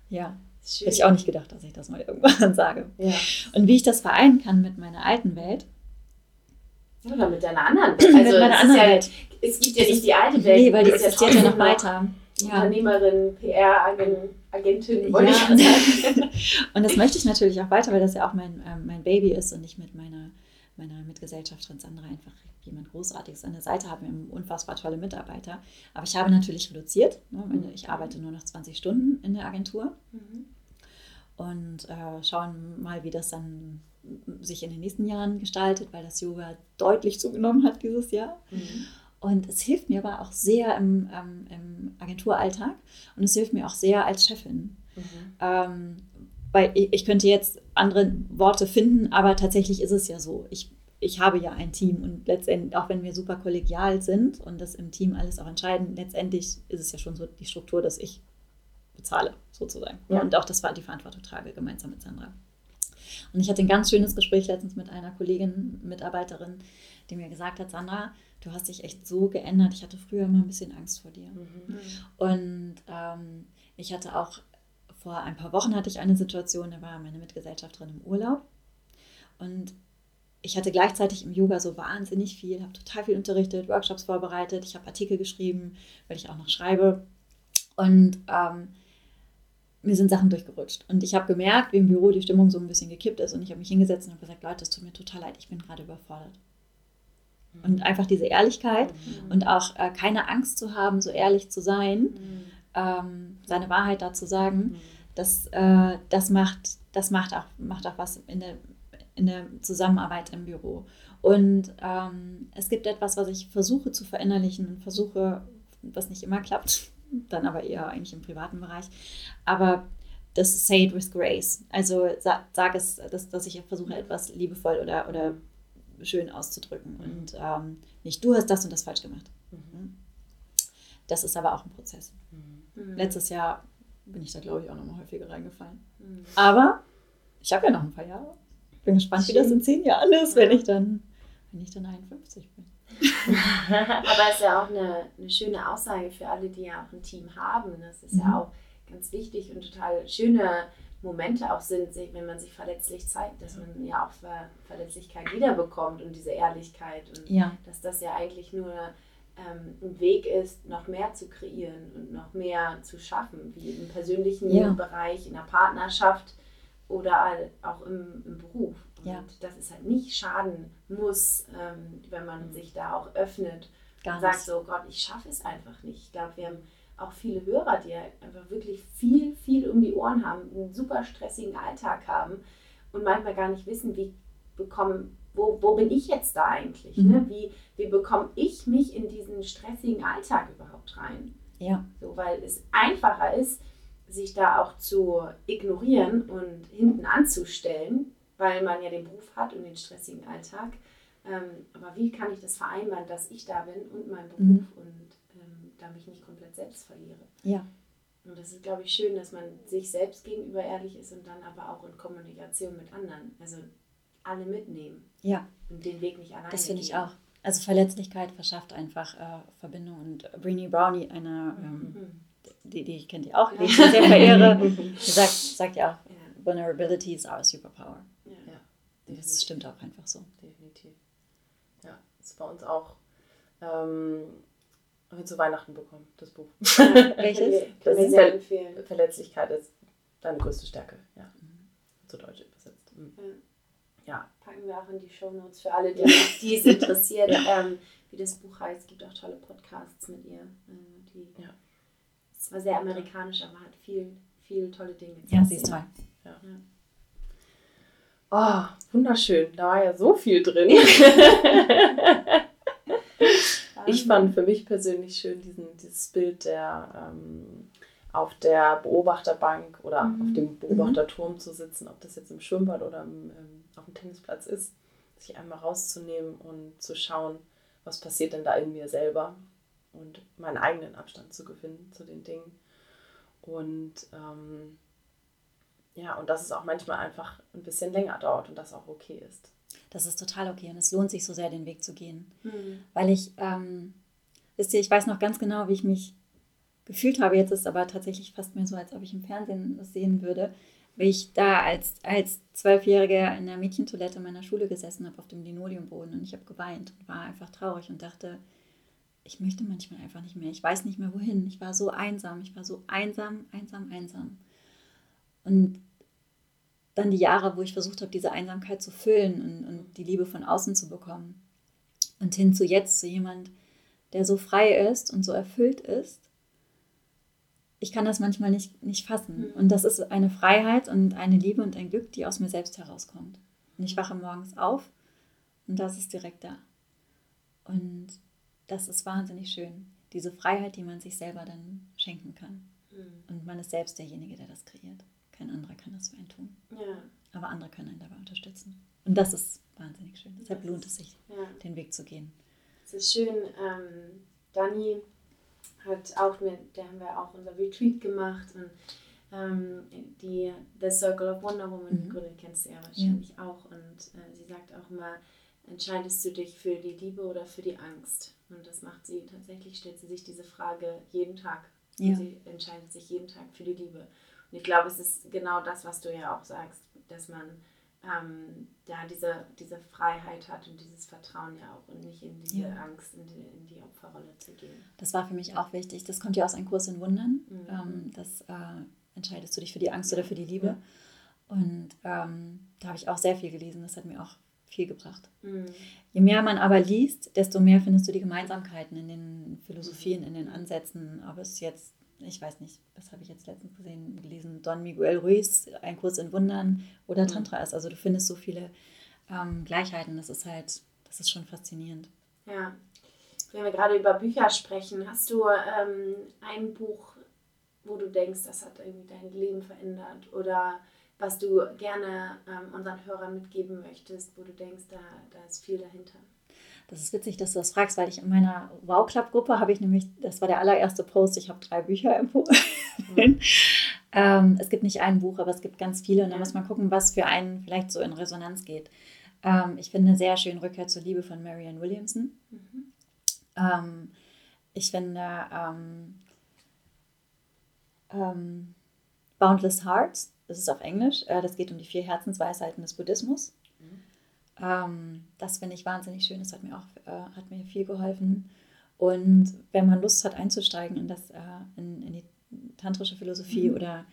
Ja, hätte ich auch nicht gedacht, dass ich das mal irgendwann sage. Ja. Und wie ich das vereinen kann mit meiner alten Welt, Oder mit deiner anderen Welt. Also mit meiner es, anderen ja, Welt. es gibt ja nicht die alte Welt. Nee, weil die existiert ja noch weiter. Ja. Unternehmerin, PR-Agentin, Ja. Und das möchte ich natürlich auch weiter, weil das ja auch mein, ähm, mein Baby ist und ich mit meiner, meiner Mitgesellschafterin Sandra einfach jemand Großartiges an der Seite habe. Wir haben unfassbar tolle Mitarbeiter. Aber ich habe natürlich reduziert. Ne? Meine- Ich arbeite nur noch 20 Stunden in der Agentur und äh, schauen mal, wie das dann sich in den nächsten Jahren gestaltet, weil das Yoga deutlich zugenommen hat dieses Jahr. Und es hilft mir aber auch sehr im, ähm, im Agenturalltag und es hilft mir auch sehr als Chefin. Ähm, weil ich, ich könnte jetzt andere Worte finden, aber tatsächlich ist es ja so. Ich, ich habe ja ein Team und letztendlich, auch wenn wir super kollegial sind und das im Team alles auch entscheiden, letztendlich ist es ja schon so die Struktur, dass ich bezahle, sozusagen. Ja. Und auch das war die Verantwortung trage, gemeinsam mit Sandra. Und ich hatte ein ganz schönes Gespräch letztens mit einer Kollegin, Mitarbeiterin, die mir gesagt hat, Sandra, du hast dich echt so geändert. Ich hatte früher immer ein bisschen Angst vor dir. Und ähm, ich hatte auch vor ein paar Wochen hatte ich eine Situation, da war meine Mitgesellschafterin im Urlaub und ich hatte gleichzeitig im Yoga so wahnsinnig viel, habe total viel unterrichtet, Workshops vorbereitet, ich habe Artikel geschrieben, weil ich auch noch schreibe und ähm, mir sind Sachen durchgerutscht. Und ich habe gemerkt, wie im Büro die Stimmung so ein bisschen gekippt ist. Und ich habe mich hingesetzt und habe gesagt, Leute, es tut mir total leid, ich bin gerade überfordert. Und einfach diese Ehrlichkeit und auch äh, keine Angst zu haben, so ehrlich zu sein, ähm, seine Wahrheit dazu sagen, das, äh, das, macht, das macht, auch, macht auch was in der, in der Zusammenarbeit im Büro. Und ähm, es gibt etwas, was ich versuche zu verinnerlichen und versuche, was nicht immer klappt, dann aber eher eigentlich im privaten Bereich. Aber das Say it with Grace. Also sag, sag es, dass, dass ich versuche, etwas liebevoll oder, oder schön auszudrücken. Und ähm, nicht du hast das und das falsch gemacht. Das ist aber auch ein Prozess. Letztes Jahr bin ich da, glaube ich, auch noch mal häufiger reingefallen. Aber ich habe ja noch ein paar Jahre. Bin gespannt, wie das in zehn Jahren ist, wenn ich dann, wenn ich dann 51 bin. Aber es ist ja auch eine, eine schöne Aussage für alle, die ja auch ein Team haben. Das ist Mhm. ja auch ganz wichtig und total schöne Momente auch sind, wenn man sich verletzlich zeigt, dass man ja auch Ver Verletzlichkeit wiederbekommt und diese Ehrlichkeit und Ja, dass das ja eigentlich nur ähm, ein Weg ist, noch mehr zu kreieren und noch mehr zu schaffen, wie im persönlichen Ja. Bereich, in der Partnerschaft oder auch im, im Beruf. Und Ja. dass es halt nicht schaden muss, ähm, wenn man sich da auch öffnet gar und sagt so, Gott, ich schaffe es einfach nicht. Ich glaube, wir haben auch viele Hörer, die einfach wirklich viel, viel um die Ohren haben, einen super stressigen Alltag haben und manchmal gar nicht wissen, wie bekommen, wo, wo bin ich jetzt da eigentlich? Ne? Mhm. Wie, wie bekomme ich mich in diesen stressigen Alltag überhaupt rein? Ja, So, weil es einfacher ist, sich da auch zu ignorieren und hinten anzustellen, weil man ja den Beruf hat und den stressigen Alltag. Ähm, aber wie kann ich das vereinbaren, dass ich da bin und mein Beruf Mhm. und ähm, da mich nicht komplett selbst verliere? ja, Und das ist, glaube ich, schön, dass man sich selbst gegenüber ehrlich ist und dann aber auch in Kommunikation mit anderen. Also alle mitnehmen ja. und den Weg nicht alleine Das finde ich gehen. auch. Also Verletzlichkeit verschafft einfach äh, Verbindung. Und Brené Brownie, eine, ähm, Mhm. die, die ich kenne die auch, die ich sehr verehre, sagt, sagt ja auch, Ja, Vulnerability is our superpower. Ja. Ja, Und das stimmt auch einfach so. definitiv. Ja, das ist bei uns auch. Ähm, haben wir zu Weihnachten bekommen, das Buch. Welches? Das ist sehr Ver- empfehlen. Verletzlichkeit ist deine größte Stärke, ja. Zu Deutsch übersetzt. Mhm. Ja, Packen wir auch in die Shownotes für alle, die, die es interessiert, ähm, wie das Buch heißt. Es gibt auch tolle Podcasts mit ihr. Äh, die, Ja. Es war sehr amerikanisch, aber hat viel, viel tolle Dinge. zu Ja, sie ist toll. Oh, wunderschön. Da war ja so viel drin. Ich fand für mich persönlich schön diesen, dieses Bild der ähm, auf der Beobachterbank oder Mhm. auf dem Beobachterturm zu sitzen, ob das jetzt im Schwimmbad oder im, ähm, auf dem Tennisplatz ist, sich einmal rauszunehmen und zu schauen, was passiert denn da in mir selber und meinen eigenen Abstand zu gewinnen zu den Dingen. Und ähm, ja, und dass es auch manchmal einfach ein bisschen länger dauert und das auch okay ist. Das ist total okay und es lohnt sich so sehr, den Weg zu gehen. Mhm. Weil ich, ähm, wisst ihr, ich weiß noch ganz genau, wie ich mich gefühlt habe. Jetzt ist es aber tatsächlich fast mehr so, als ob ich im Fernsehen das sehen würde. wie ich da als, als Zwölfjährige in der Mädchentoilette meiner Schule gesessen habe auf dem Linoleumboden und ich habe geweint und war einfach traurig und dachte, ich möchte manchmal einfach nicht mehr. Ich weiß nicht mehr wohin. Ich war so einsam. Ich war so einsam, einsam, einsam. Und dann die Jahre, wo ich versucht habe, diese Einsamkeit zu füllen und, und die Liebe von außen zu bekommen. Und hin zu jetzt, zu jemand, der so frei ist und so erfüllt ist. Ich kann das manchmal nicht, nicht fassen. Mhm. Und das ist eine Freiheit und eine Liebe und ein Glück, die aus mir selbst herauskommt. Und ich wache morgens auf und das ist direkt da. Und das ist wahnsinnig schön. Diese Freiheit, die man sich selber dann schenken kann. Mhm. Und man ist selbst derjenige, der das kreiert. Kein anderer kann das für einen tun. Ja. Aber andere können einen dabei unterstützen. Und das ist wahnsinnig schön. Deshalb lohnt es sich, ja. den Weg zu gehen. Es ist schön, ähm, Dani hat auch mit, da haben wir auch unser Retreat gemacht und ähm, die The Circle of Wonder Woman mhm. gegründet, kennst du ja wahrscheinlich ja. auch. Und äh, sie sagt auch immer, entscheidest du dich für die Liebe oder für die Angst? Und das macht sie tatsächlich, stellt sie sich diese Frage jeden Tag. Ja. Sie entscheidet sich jeden Tag für die Liebe. Und ich glaube, es ist genau das, was du ja auch sagst, dass man ähm, da diese, diese Freiheit hat und dieses Vertrauen ja auch und nicht in diese ja. Angst, in die, in die Opferrolle zu gehen. Das war für mich auch wichtig. Das kommt ja aus einem Kurs in Wundern. Mhm. Ähm, das äh, entscheidest du dich für die Angst oder für die Liebe. Ja. Und ähm, da habe ich auch sehr viel gelesen. Das hat mir auch viel gebracht. Mhm. Je mehr man aber liest, desto mehr findest du die Gemeinsamkeiten in den Philosophien, in den Ansätzen, ob es jetzt ich weiß nicht, was habe ich jetzt letztens gesehen, gelesen, Don Miguel Ruiz, ein Kurs in Wundern oder mhm. Tantra ist. Also du findest so viele ähm, Gleichheiten, das ist halt, das ist schon faszinierend. Ja, wenn wir gerade über Bücher sprechen, hast du ähm, ein Buch, wo du denkst, das hat irgendwie dein Leben verändert oder was du gerne ähm, unseren Hörern mitgeben möchtest, wo du denkst, da, da ist viel dahinter? Das ist witzig, dass du das fragst, weil ich in meiner Wow Club Gruppe habe ich nämlich, das war der allererste Post, ich habe drei Bücher empfohlen. Mhm. ähm, es gibt nicht ein Buch, aber es gibt ganz viele und da muss man gucken, was für einen vielleicht so in Resonanz geht. Ähm, ich finde sehr schön Rückkehr zur Liebe von Marianne Williamson. Mhm. Ähm, ich finde ähm, ähm, Boundless Hearts, das ist auf Englisch, äh, das geht um die vier Herzensweisheiten des Buddhismus. Ähm, das finde ich wahnsinnig schön. Das hat mir auch äh, hat mir viel geholfen. Und wenn man Lust hat einzusteigen in, das, äh, in, in die tantrische Philosophie mhm. oder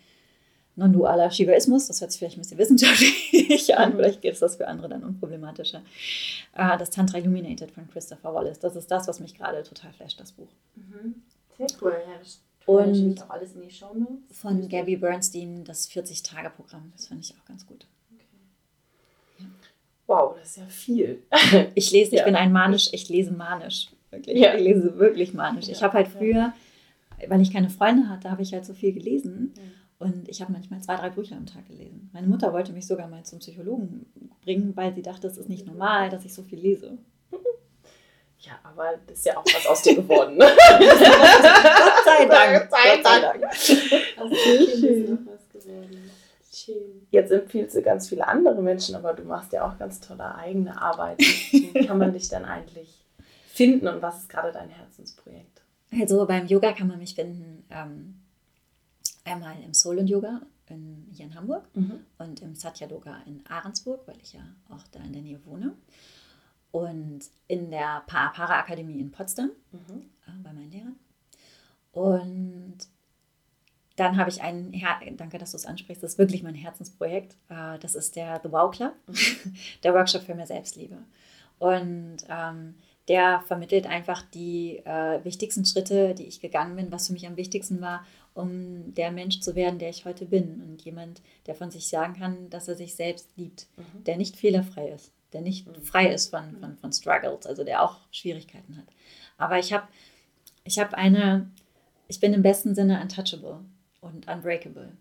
non-dualer Shivaismus, das hört sich vielleicht ein bisschen wissenschaftlich an, vielleicht geht es das für andere dann unproblematischer. Äh, das Tantra Illuminated von Christopher Wallace, das ist das, was mich gerade total flasht, das Buch. Mhm. Sehr cool, ja, das und auch alles in die Show Notes. Von Gabby Bernstein, das 40-Tage-Programm, das fand ich auch ganz gut. Wow, das ist ja viel. Ich lese, ich ja. bin ein manisch, ich lese manisch. Wirklich. Ja. Ich lese wirklich manisch. Ich habe halt früher, weil ich keine Freunde hatte, habe ich halt so viel gelesen. Und ich habe manchmal zwei, drei Bücher am Tag gelesen. Meine Mutter wollte mich sogar mal zum Psychologen bringen, weil sie dachte, es ist nicht normal, dass ich so viel lese. Ja, aber das ist ja auch was aus dir geworden. Ne? Gott sei Dank. Gott sei Dank. Das ist schön. Schön. Jetzt empfiehlst du ganz viele andere Menschen, aber du machst ja auch ganz tolle eigene Arbeit. Wie kann man dich dann eigentlich finden und was ist gerade dein Herzensprojekt? Also beim Yoga kann man mich finden ähm, einmal im Soul und Yoga in, hier in Hamburg mhm. und im Satya Yoga in Ahrensburg, weil ich ja auch da in der Nähe wohne. Und in der Para Akademie in Potsdam mhm. äh, bei meinen Lehrern. Und dann habe ich einen, Her danke, dass du es ansprichst, das ist wirklich mein Herzensprojekt. Äh, das ist der The Wow Club, der Workshop für mehr Selbstliebe. Und ähm, der vermittelt einfach die äh, wichtigsten Schritte, die ich gegangen bin, was für mich am wichtigsten war, um der Mensch zu werden, der ich heute bin. Und jemand, der von sich sagen kann, dass er sich selbst liebt, mhm. der nicht fehlerfrei ist, der nicht mhm. frei ist von, von, von Struggles, also der auch Schwierigkeiten hat. Aber ich habe ich hab eine, ich bin im besten Sinne untouchable und unbreakable.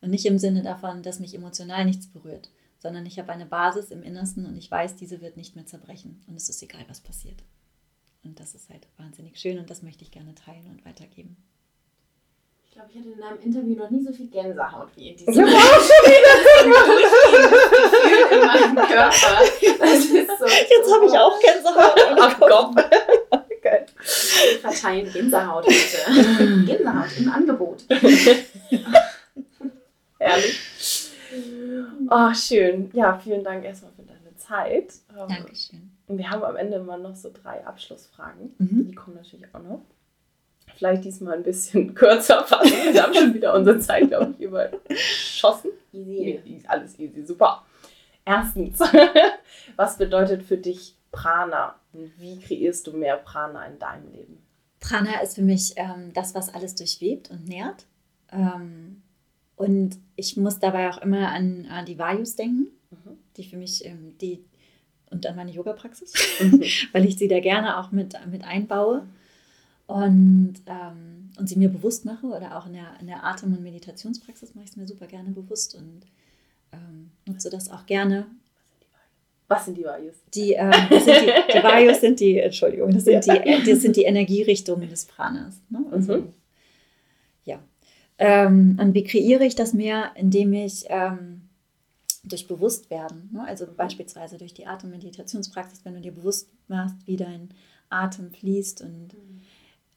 Und nicht im Sinne davon, dass mich emotional nichts berührt, sondern ich habe eine Basis im Innersten und ich weiß, diese wird nicht mehr zerbrechen. Und es ist egal, was passiert. Und das ist halt wahnsinnig schön und das möchte ich gerne teilen und weitergeben. Ich glaube, ich hatte in einem Interview noch nie so viel Gänsehaut wie in diesem. Ich habe auch schon wieder Gefühl in meinem Körper. Das ist so Jetzt habe ich auch Gänsehaut. Ach komm. Wir verteilen Gänsehaut heute. Gänsehaut im Angebot. Ehrlich. Oh, schön. Ja, vielen Dank erstmal für deine Zeit. Ähm, Dankeschön. Und wir haben am Ende immer noch so drei Abschlussfragen. Mhm. Die kommen natürlich auch noch. Vielleicht diesmal ein bisschen kürzer fassen. Wir haben schon wieder unsere Zeit, glaube ich, überschossen. Easy. Alles easy, super. Erstens, was bedeutet für dich Prana? Und wie kreierst du mehr Prana in deinem Leben? Prana ist für mich ähm, das, was alles durchwebt und nährt. Ähm, und ich muss dabei auch immer an, an die Vayus denken, Mhm. die für mich, ähm, die und an meine Yoga-Praxis, Mhm. weil ich sie da gerne auch mit, mit einbaue und, ähm, und sie mir bewusst mache oder auch in der, in der Atem- und Meditationspraxis mache ich es mir super gerne bewusst und ähm, nutze das auch gerne. Was sind die Vayus? Die, ähm, das sind die, die Vayus sind die, Entschuldigung, das sind, die, das sind die Energierichtungen des Pranas. Ne? Also, Mhm. Ja. Ähm, und wie kreiere ich das mehr, indem ich ähm, durch Bewusstwerden, ne? also beispielsweise durch die Atemmeditationspraxis, wenn du dir bewusst machst, wie dein Atem fließt und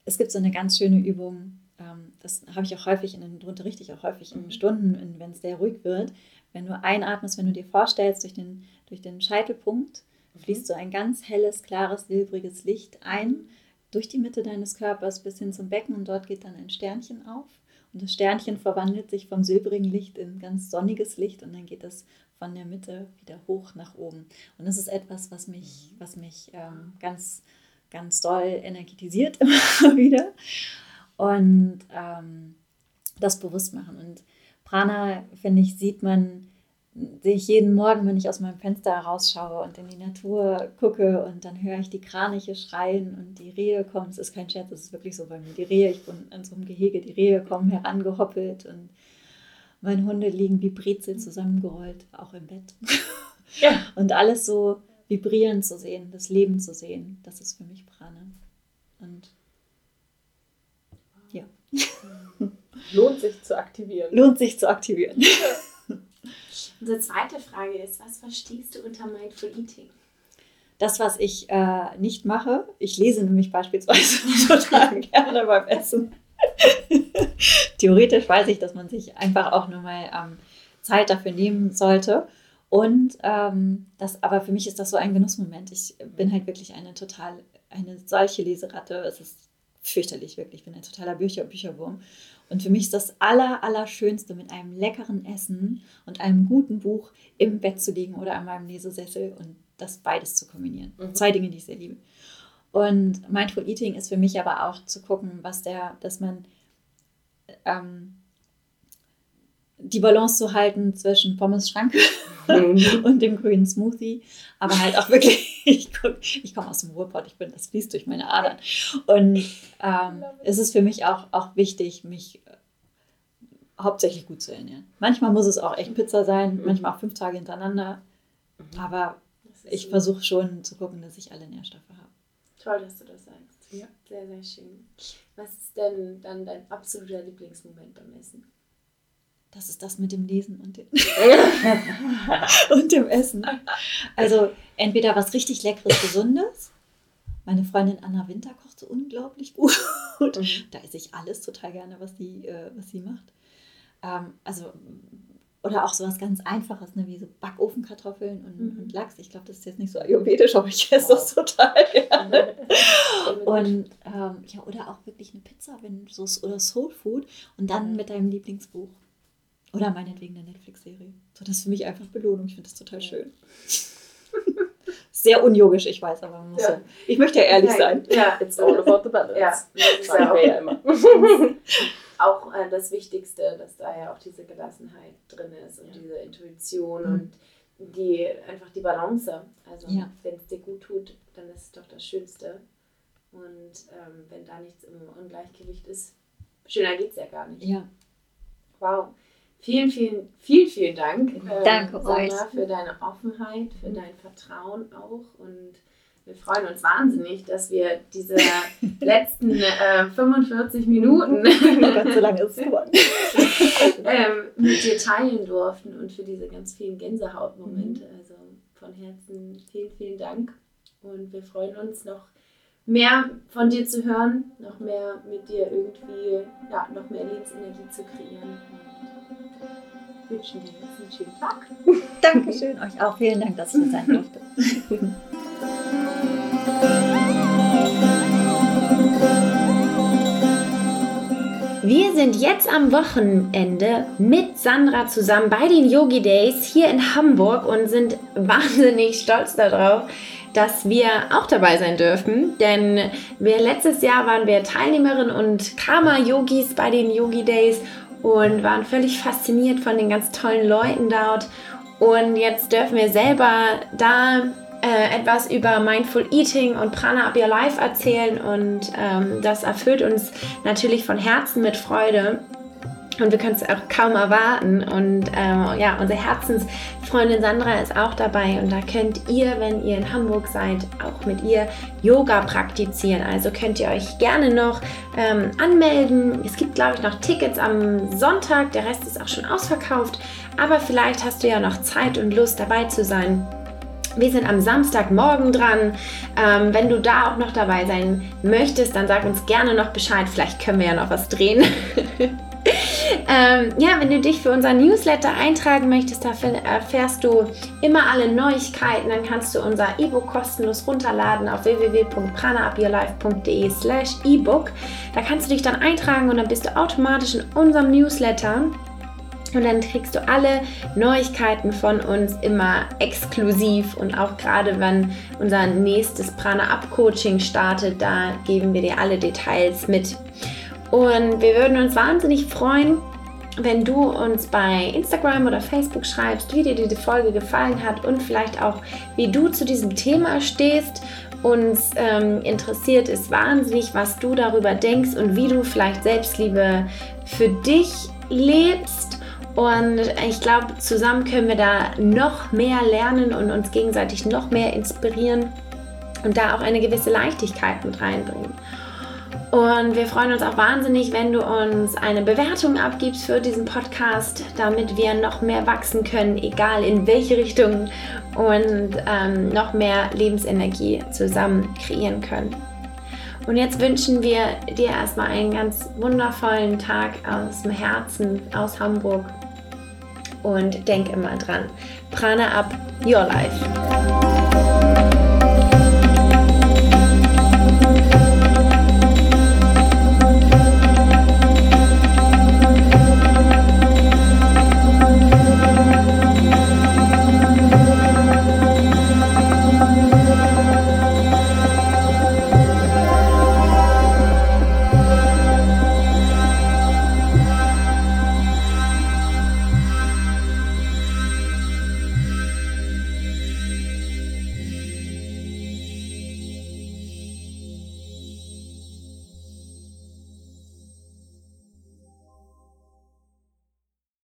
es gibt so eine ganz schöne Übung, ähm, das habe ich auch häufig in den, unterrichte ich auch häufig in Mhm. Stunden, wenn es sehr ruhig wird. Wenn du einatmest, wenn du dir vorstellst, durch den, durch den Scheitelpunkt fließt so ein ganz helles, klares, silbriges Licht ein durch die Mitte deines Körpers bis hin zum Becken und dort geht dann ein Sternchen auf. Und das Sternchen verwandelt sich vom silbrigen Licht in ganz sonniges Licht und dann geht es von der Mitte wieder hoch nach oben. Und das ist etwas, was mich, was mich ähm, ganz, ganz doll energetisiert immer wieder. Und ähm, das bewusst machen. Und Prana, finde ich, sieht man, sehe ich jeden Morgen, wenn ich aus meinem Fenster rausschaue und in die Natur gucke und dann höre ich die Kraniche schreien und die Rehe kommen. Es ist kein Scherz, es ist wirklich so bei mir. Die Rehe, ich bin in so einem Gehege, die Rehe kommen herangehoppelt und meine Hunde liegen wie Brezel zusammengerollt, auch im Bett. Ja. Und alles so vibrieren zu sehen, das Leben zu sehen, das ist für mich Prana. Und ja, Lohnt sich zu aktivieren. lohnt sich zu aktivieren. Unsere zweite Frage ist, was verstehst du unter Mindful Eating? Das, was ich äh, nicht mache, ich lese nämlich beispielsweise total gerne beim Essen. Theoretisch weiß ich, dass man sich einfach auch nur mal ähm, Zeit dafür nehmen sollte. Und ähm, das, aber für mich ist das so ein Genussmoment. Ich bin halt wirklich eine total, eine solche Leseratte. Es ist fürchterlich, wirklich. Ich bin ein totaler Bücher, Bücherwurm. Und für mich ist das Aller, Allerschönste, mit einem leckeren Essen und einem guten Buch im Bett zu liegen oder an meinem Lesesessel und das beides zu kombinieren. Mhm. Zwei Dinge, die ich sehr liebe. Und Mindful Eating ist für mich aber auch zu gucken, was der, dass man ähm, die Balance zu halten zwischen Pommes Schranke Mhm. und dem grünen Smoothie, aber halt auch wirklich, ich, ich komme aus dem Ruhrpott, ich bin, das fließt durch meine Adern. Und ähm, es ist für mich auch, auch wichtig, mich äh, hauptsächlich gut zu ernähren. Manchmal muss es auch echt Pizza sein, Mhm. manchmal auch fünf Tage hintereinander, aber Das ist ich versuche schon zu gucken, dass ich alle Nährstoffe habe. Toll, dass du das sagst. Ja. Sehr, sehr schön. Was ist denn dann dein absoluter Lieblingsmoment beim Essen? Das ist das mit dem Lesen und dem, und dem Essen. Also entweder was richtig Leckeres, Gesundes. Meine Freundin Anna Winter kocht so unglaublich gut. Da esse ich alles total gerne, was sie, äh, was sie macht. Ähm, also, oder auch sowas ganz Einfaches, ne, wie so Backofenkartoffeln und, Mhm. und Lachs. Ich glaube, das ist jetzt nicht so ayurvedisch, aber ich esse das total gerne. Und ähm, ja, oder auch wirklich eine Pizza, wenn so oder Soul Food und dann Mhm. mit deinem Lieblingsbuch. Oder meinetwegen eine Netflix-Serie. So, das ist für mich einfach Belohnung. Ich finde das total schön. Sehr unyogisch, ich weiß, aber man muss Ja. ja. Ich möchte ja ehrlich sein. Ja, It's all about the balance. Ja, das Sagen ja wir ja auch, immer. auch äh, das Wichtigste, dass da ja auch diese Gelassenheit drin ist und Ja. diese Intuition Mhm. und die einfach die Balance. Also Ja. wenn es dir gut tut, dann ist es doch das Schönste. Und ähm, wenn da nichts im Ungleichgewicht ist, schöner geht es ja gar nicht. Ja, Wow. Vielen, vielen, vielen, vielen Dank. ähm, Danke Sandra, euch. für deine Offenheit, für Mhm. dein Vertrauen auch. Und wir freuen uns wahnsinnig, dass wir diese letzten äh, 45 Minuten Gott, so lange ist es geworden. ähm, mit dir teilen durften und für diese ganz vielen Gänsehautmomente. Mhm. Also von Herzen vielen, vielen Dank. Und wir freuen uns noch mehr von dir zu hören, noch mehr mit dir irgendwie, ja, noch mehr Lebensenergie zu kreieren. Wünschen dir jetzt einen schönen Tag. Dankeschön euch auch. Vielen Dank, dass ich hier sein durfte. Wir sind jetzt am Wochenende mit Sandra zusammen bei den Yogi Days hier in Hamburg und sind wahnsinnig stolz darauf, dass wir auch dabei sein dürfen. Denn wir letztes Jahr waren wir Teilnehmerin und Karma-Yogis bei den Yogi Days und waren völlig fasziniert von den ganz tollen Leuten dort. Und jetzt dürfen wir selber da äh, etwas über Mindful Eating und Prana Up Your Life erzählen und ähm, das erfüllt uns natürlich von Herzen mit Freude. Und wir können es auch kaum erwarten. Und äh, ja, unsere Herzensfreundin Sandra ist auch dabei. Und da könnt ihr, wenn ihr in Hamburg seid, auch mit ihr Yoga praktizieren. Also könnt ihr euch gerne noch ähm, anmelden. Es gibt, glaube ich, noch Tickets am Sonntag. Der Rest ist auch schon ausverkauft. Aber vielleicht hast du ja noch Zeit und Lust dabei zu sein. Wir sind am Samstagmorgen dran. Ähm, wenn du da auch noch dabei sein möchtest, dann sag uns gerne noch Bescheid. Vielleicht können wir ja noch was drehen. ähm, ja, wenn du dich für unser Newsletter eintragen möchtest, da erfährst du immer alle Neuigkeiten. Dann kannst du unser E-Book kostenlos runterladen auf www.pranaupyourlife.de slash E-Book. Da kannst du dich dann eintragen und dann bist du automatisch in unserem Newsletter. Und dann kriegst du alle Neuigkeiten von uns immer exklusiv und auch gerade wenn unser nächstes Prana Up Coaching startet, da geben wir dir alle Details mit. Und wir würden uns wahnsinnig freuen, wenn du uns bei Instagram oder Facebook schreibst, wie dir diese Folge gefallen hat und vielleicht auch, wie du zu diesem Thema stehst. Uns ähm, interessiert es wahnsinnig, was du darüber denkst und wie du vielleicht Selbstliebe für dich lebst und ich glaube, zusammen können wir da noch mehr lernen und uns gegenseitig noch mehr inspirieren und da auch eine gewisse Leichtigkeit mit reinbringen. Und wir freuen uns auch wahnsinnig, wenn du uns eine Bewertung abgibst für diesen Podcast, damit wir noch mehr wachsen können, egal in welche Richtung und ähm, noch mehr Lebensenergie zusammen kreieren können. Und jetzt wünschen wir dir erstmal einen ganz wundervollen Tag aus dem Herzen, aus Hamburg und denk immer dran. Prana up your life.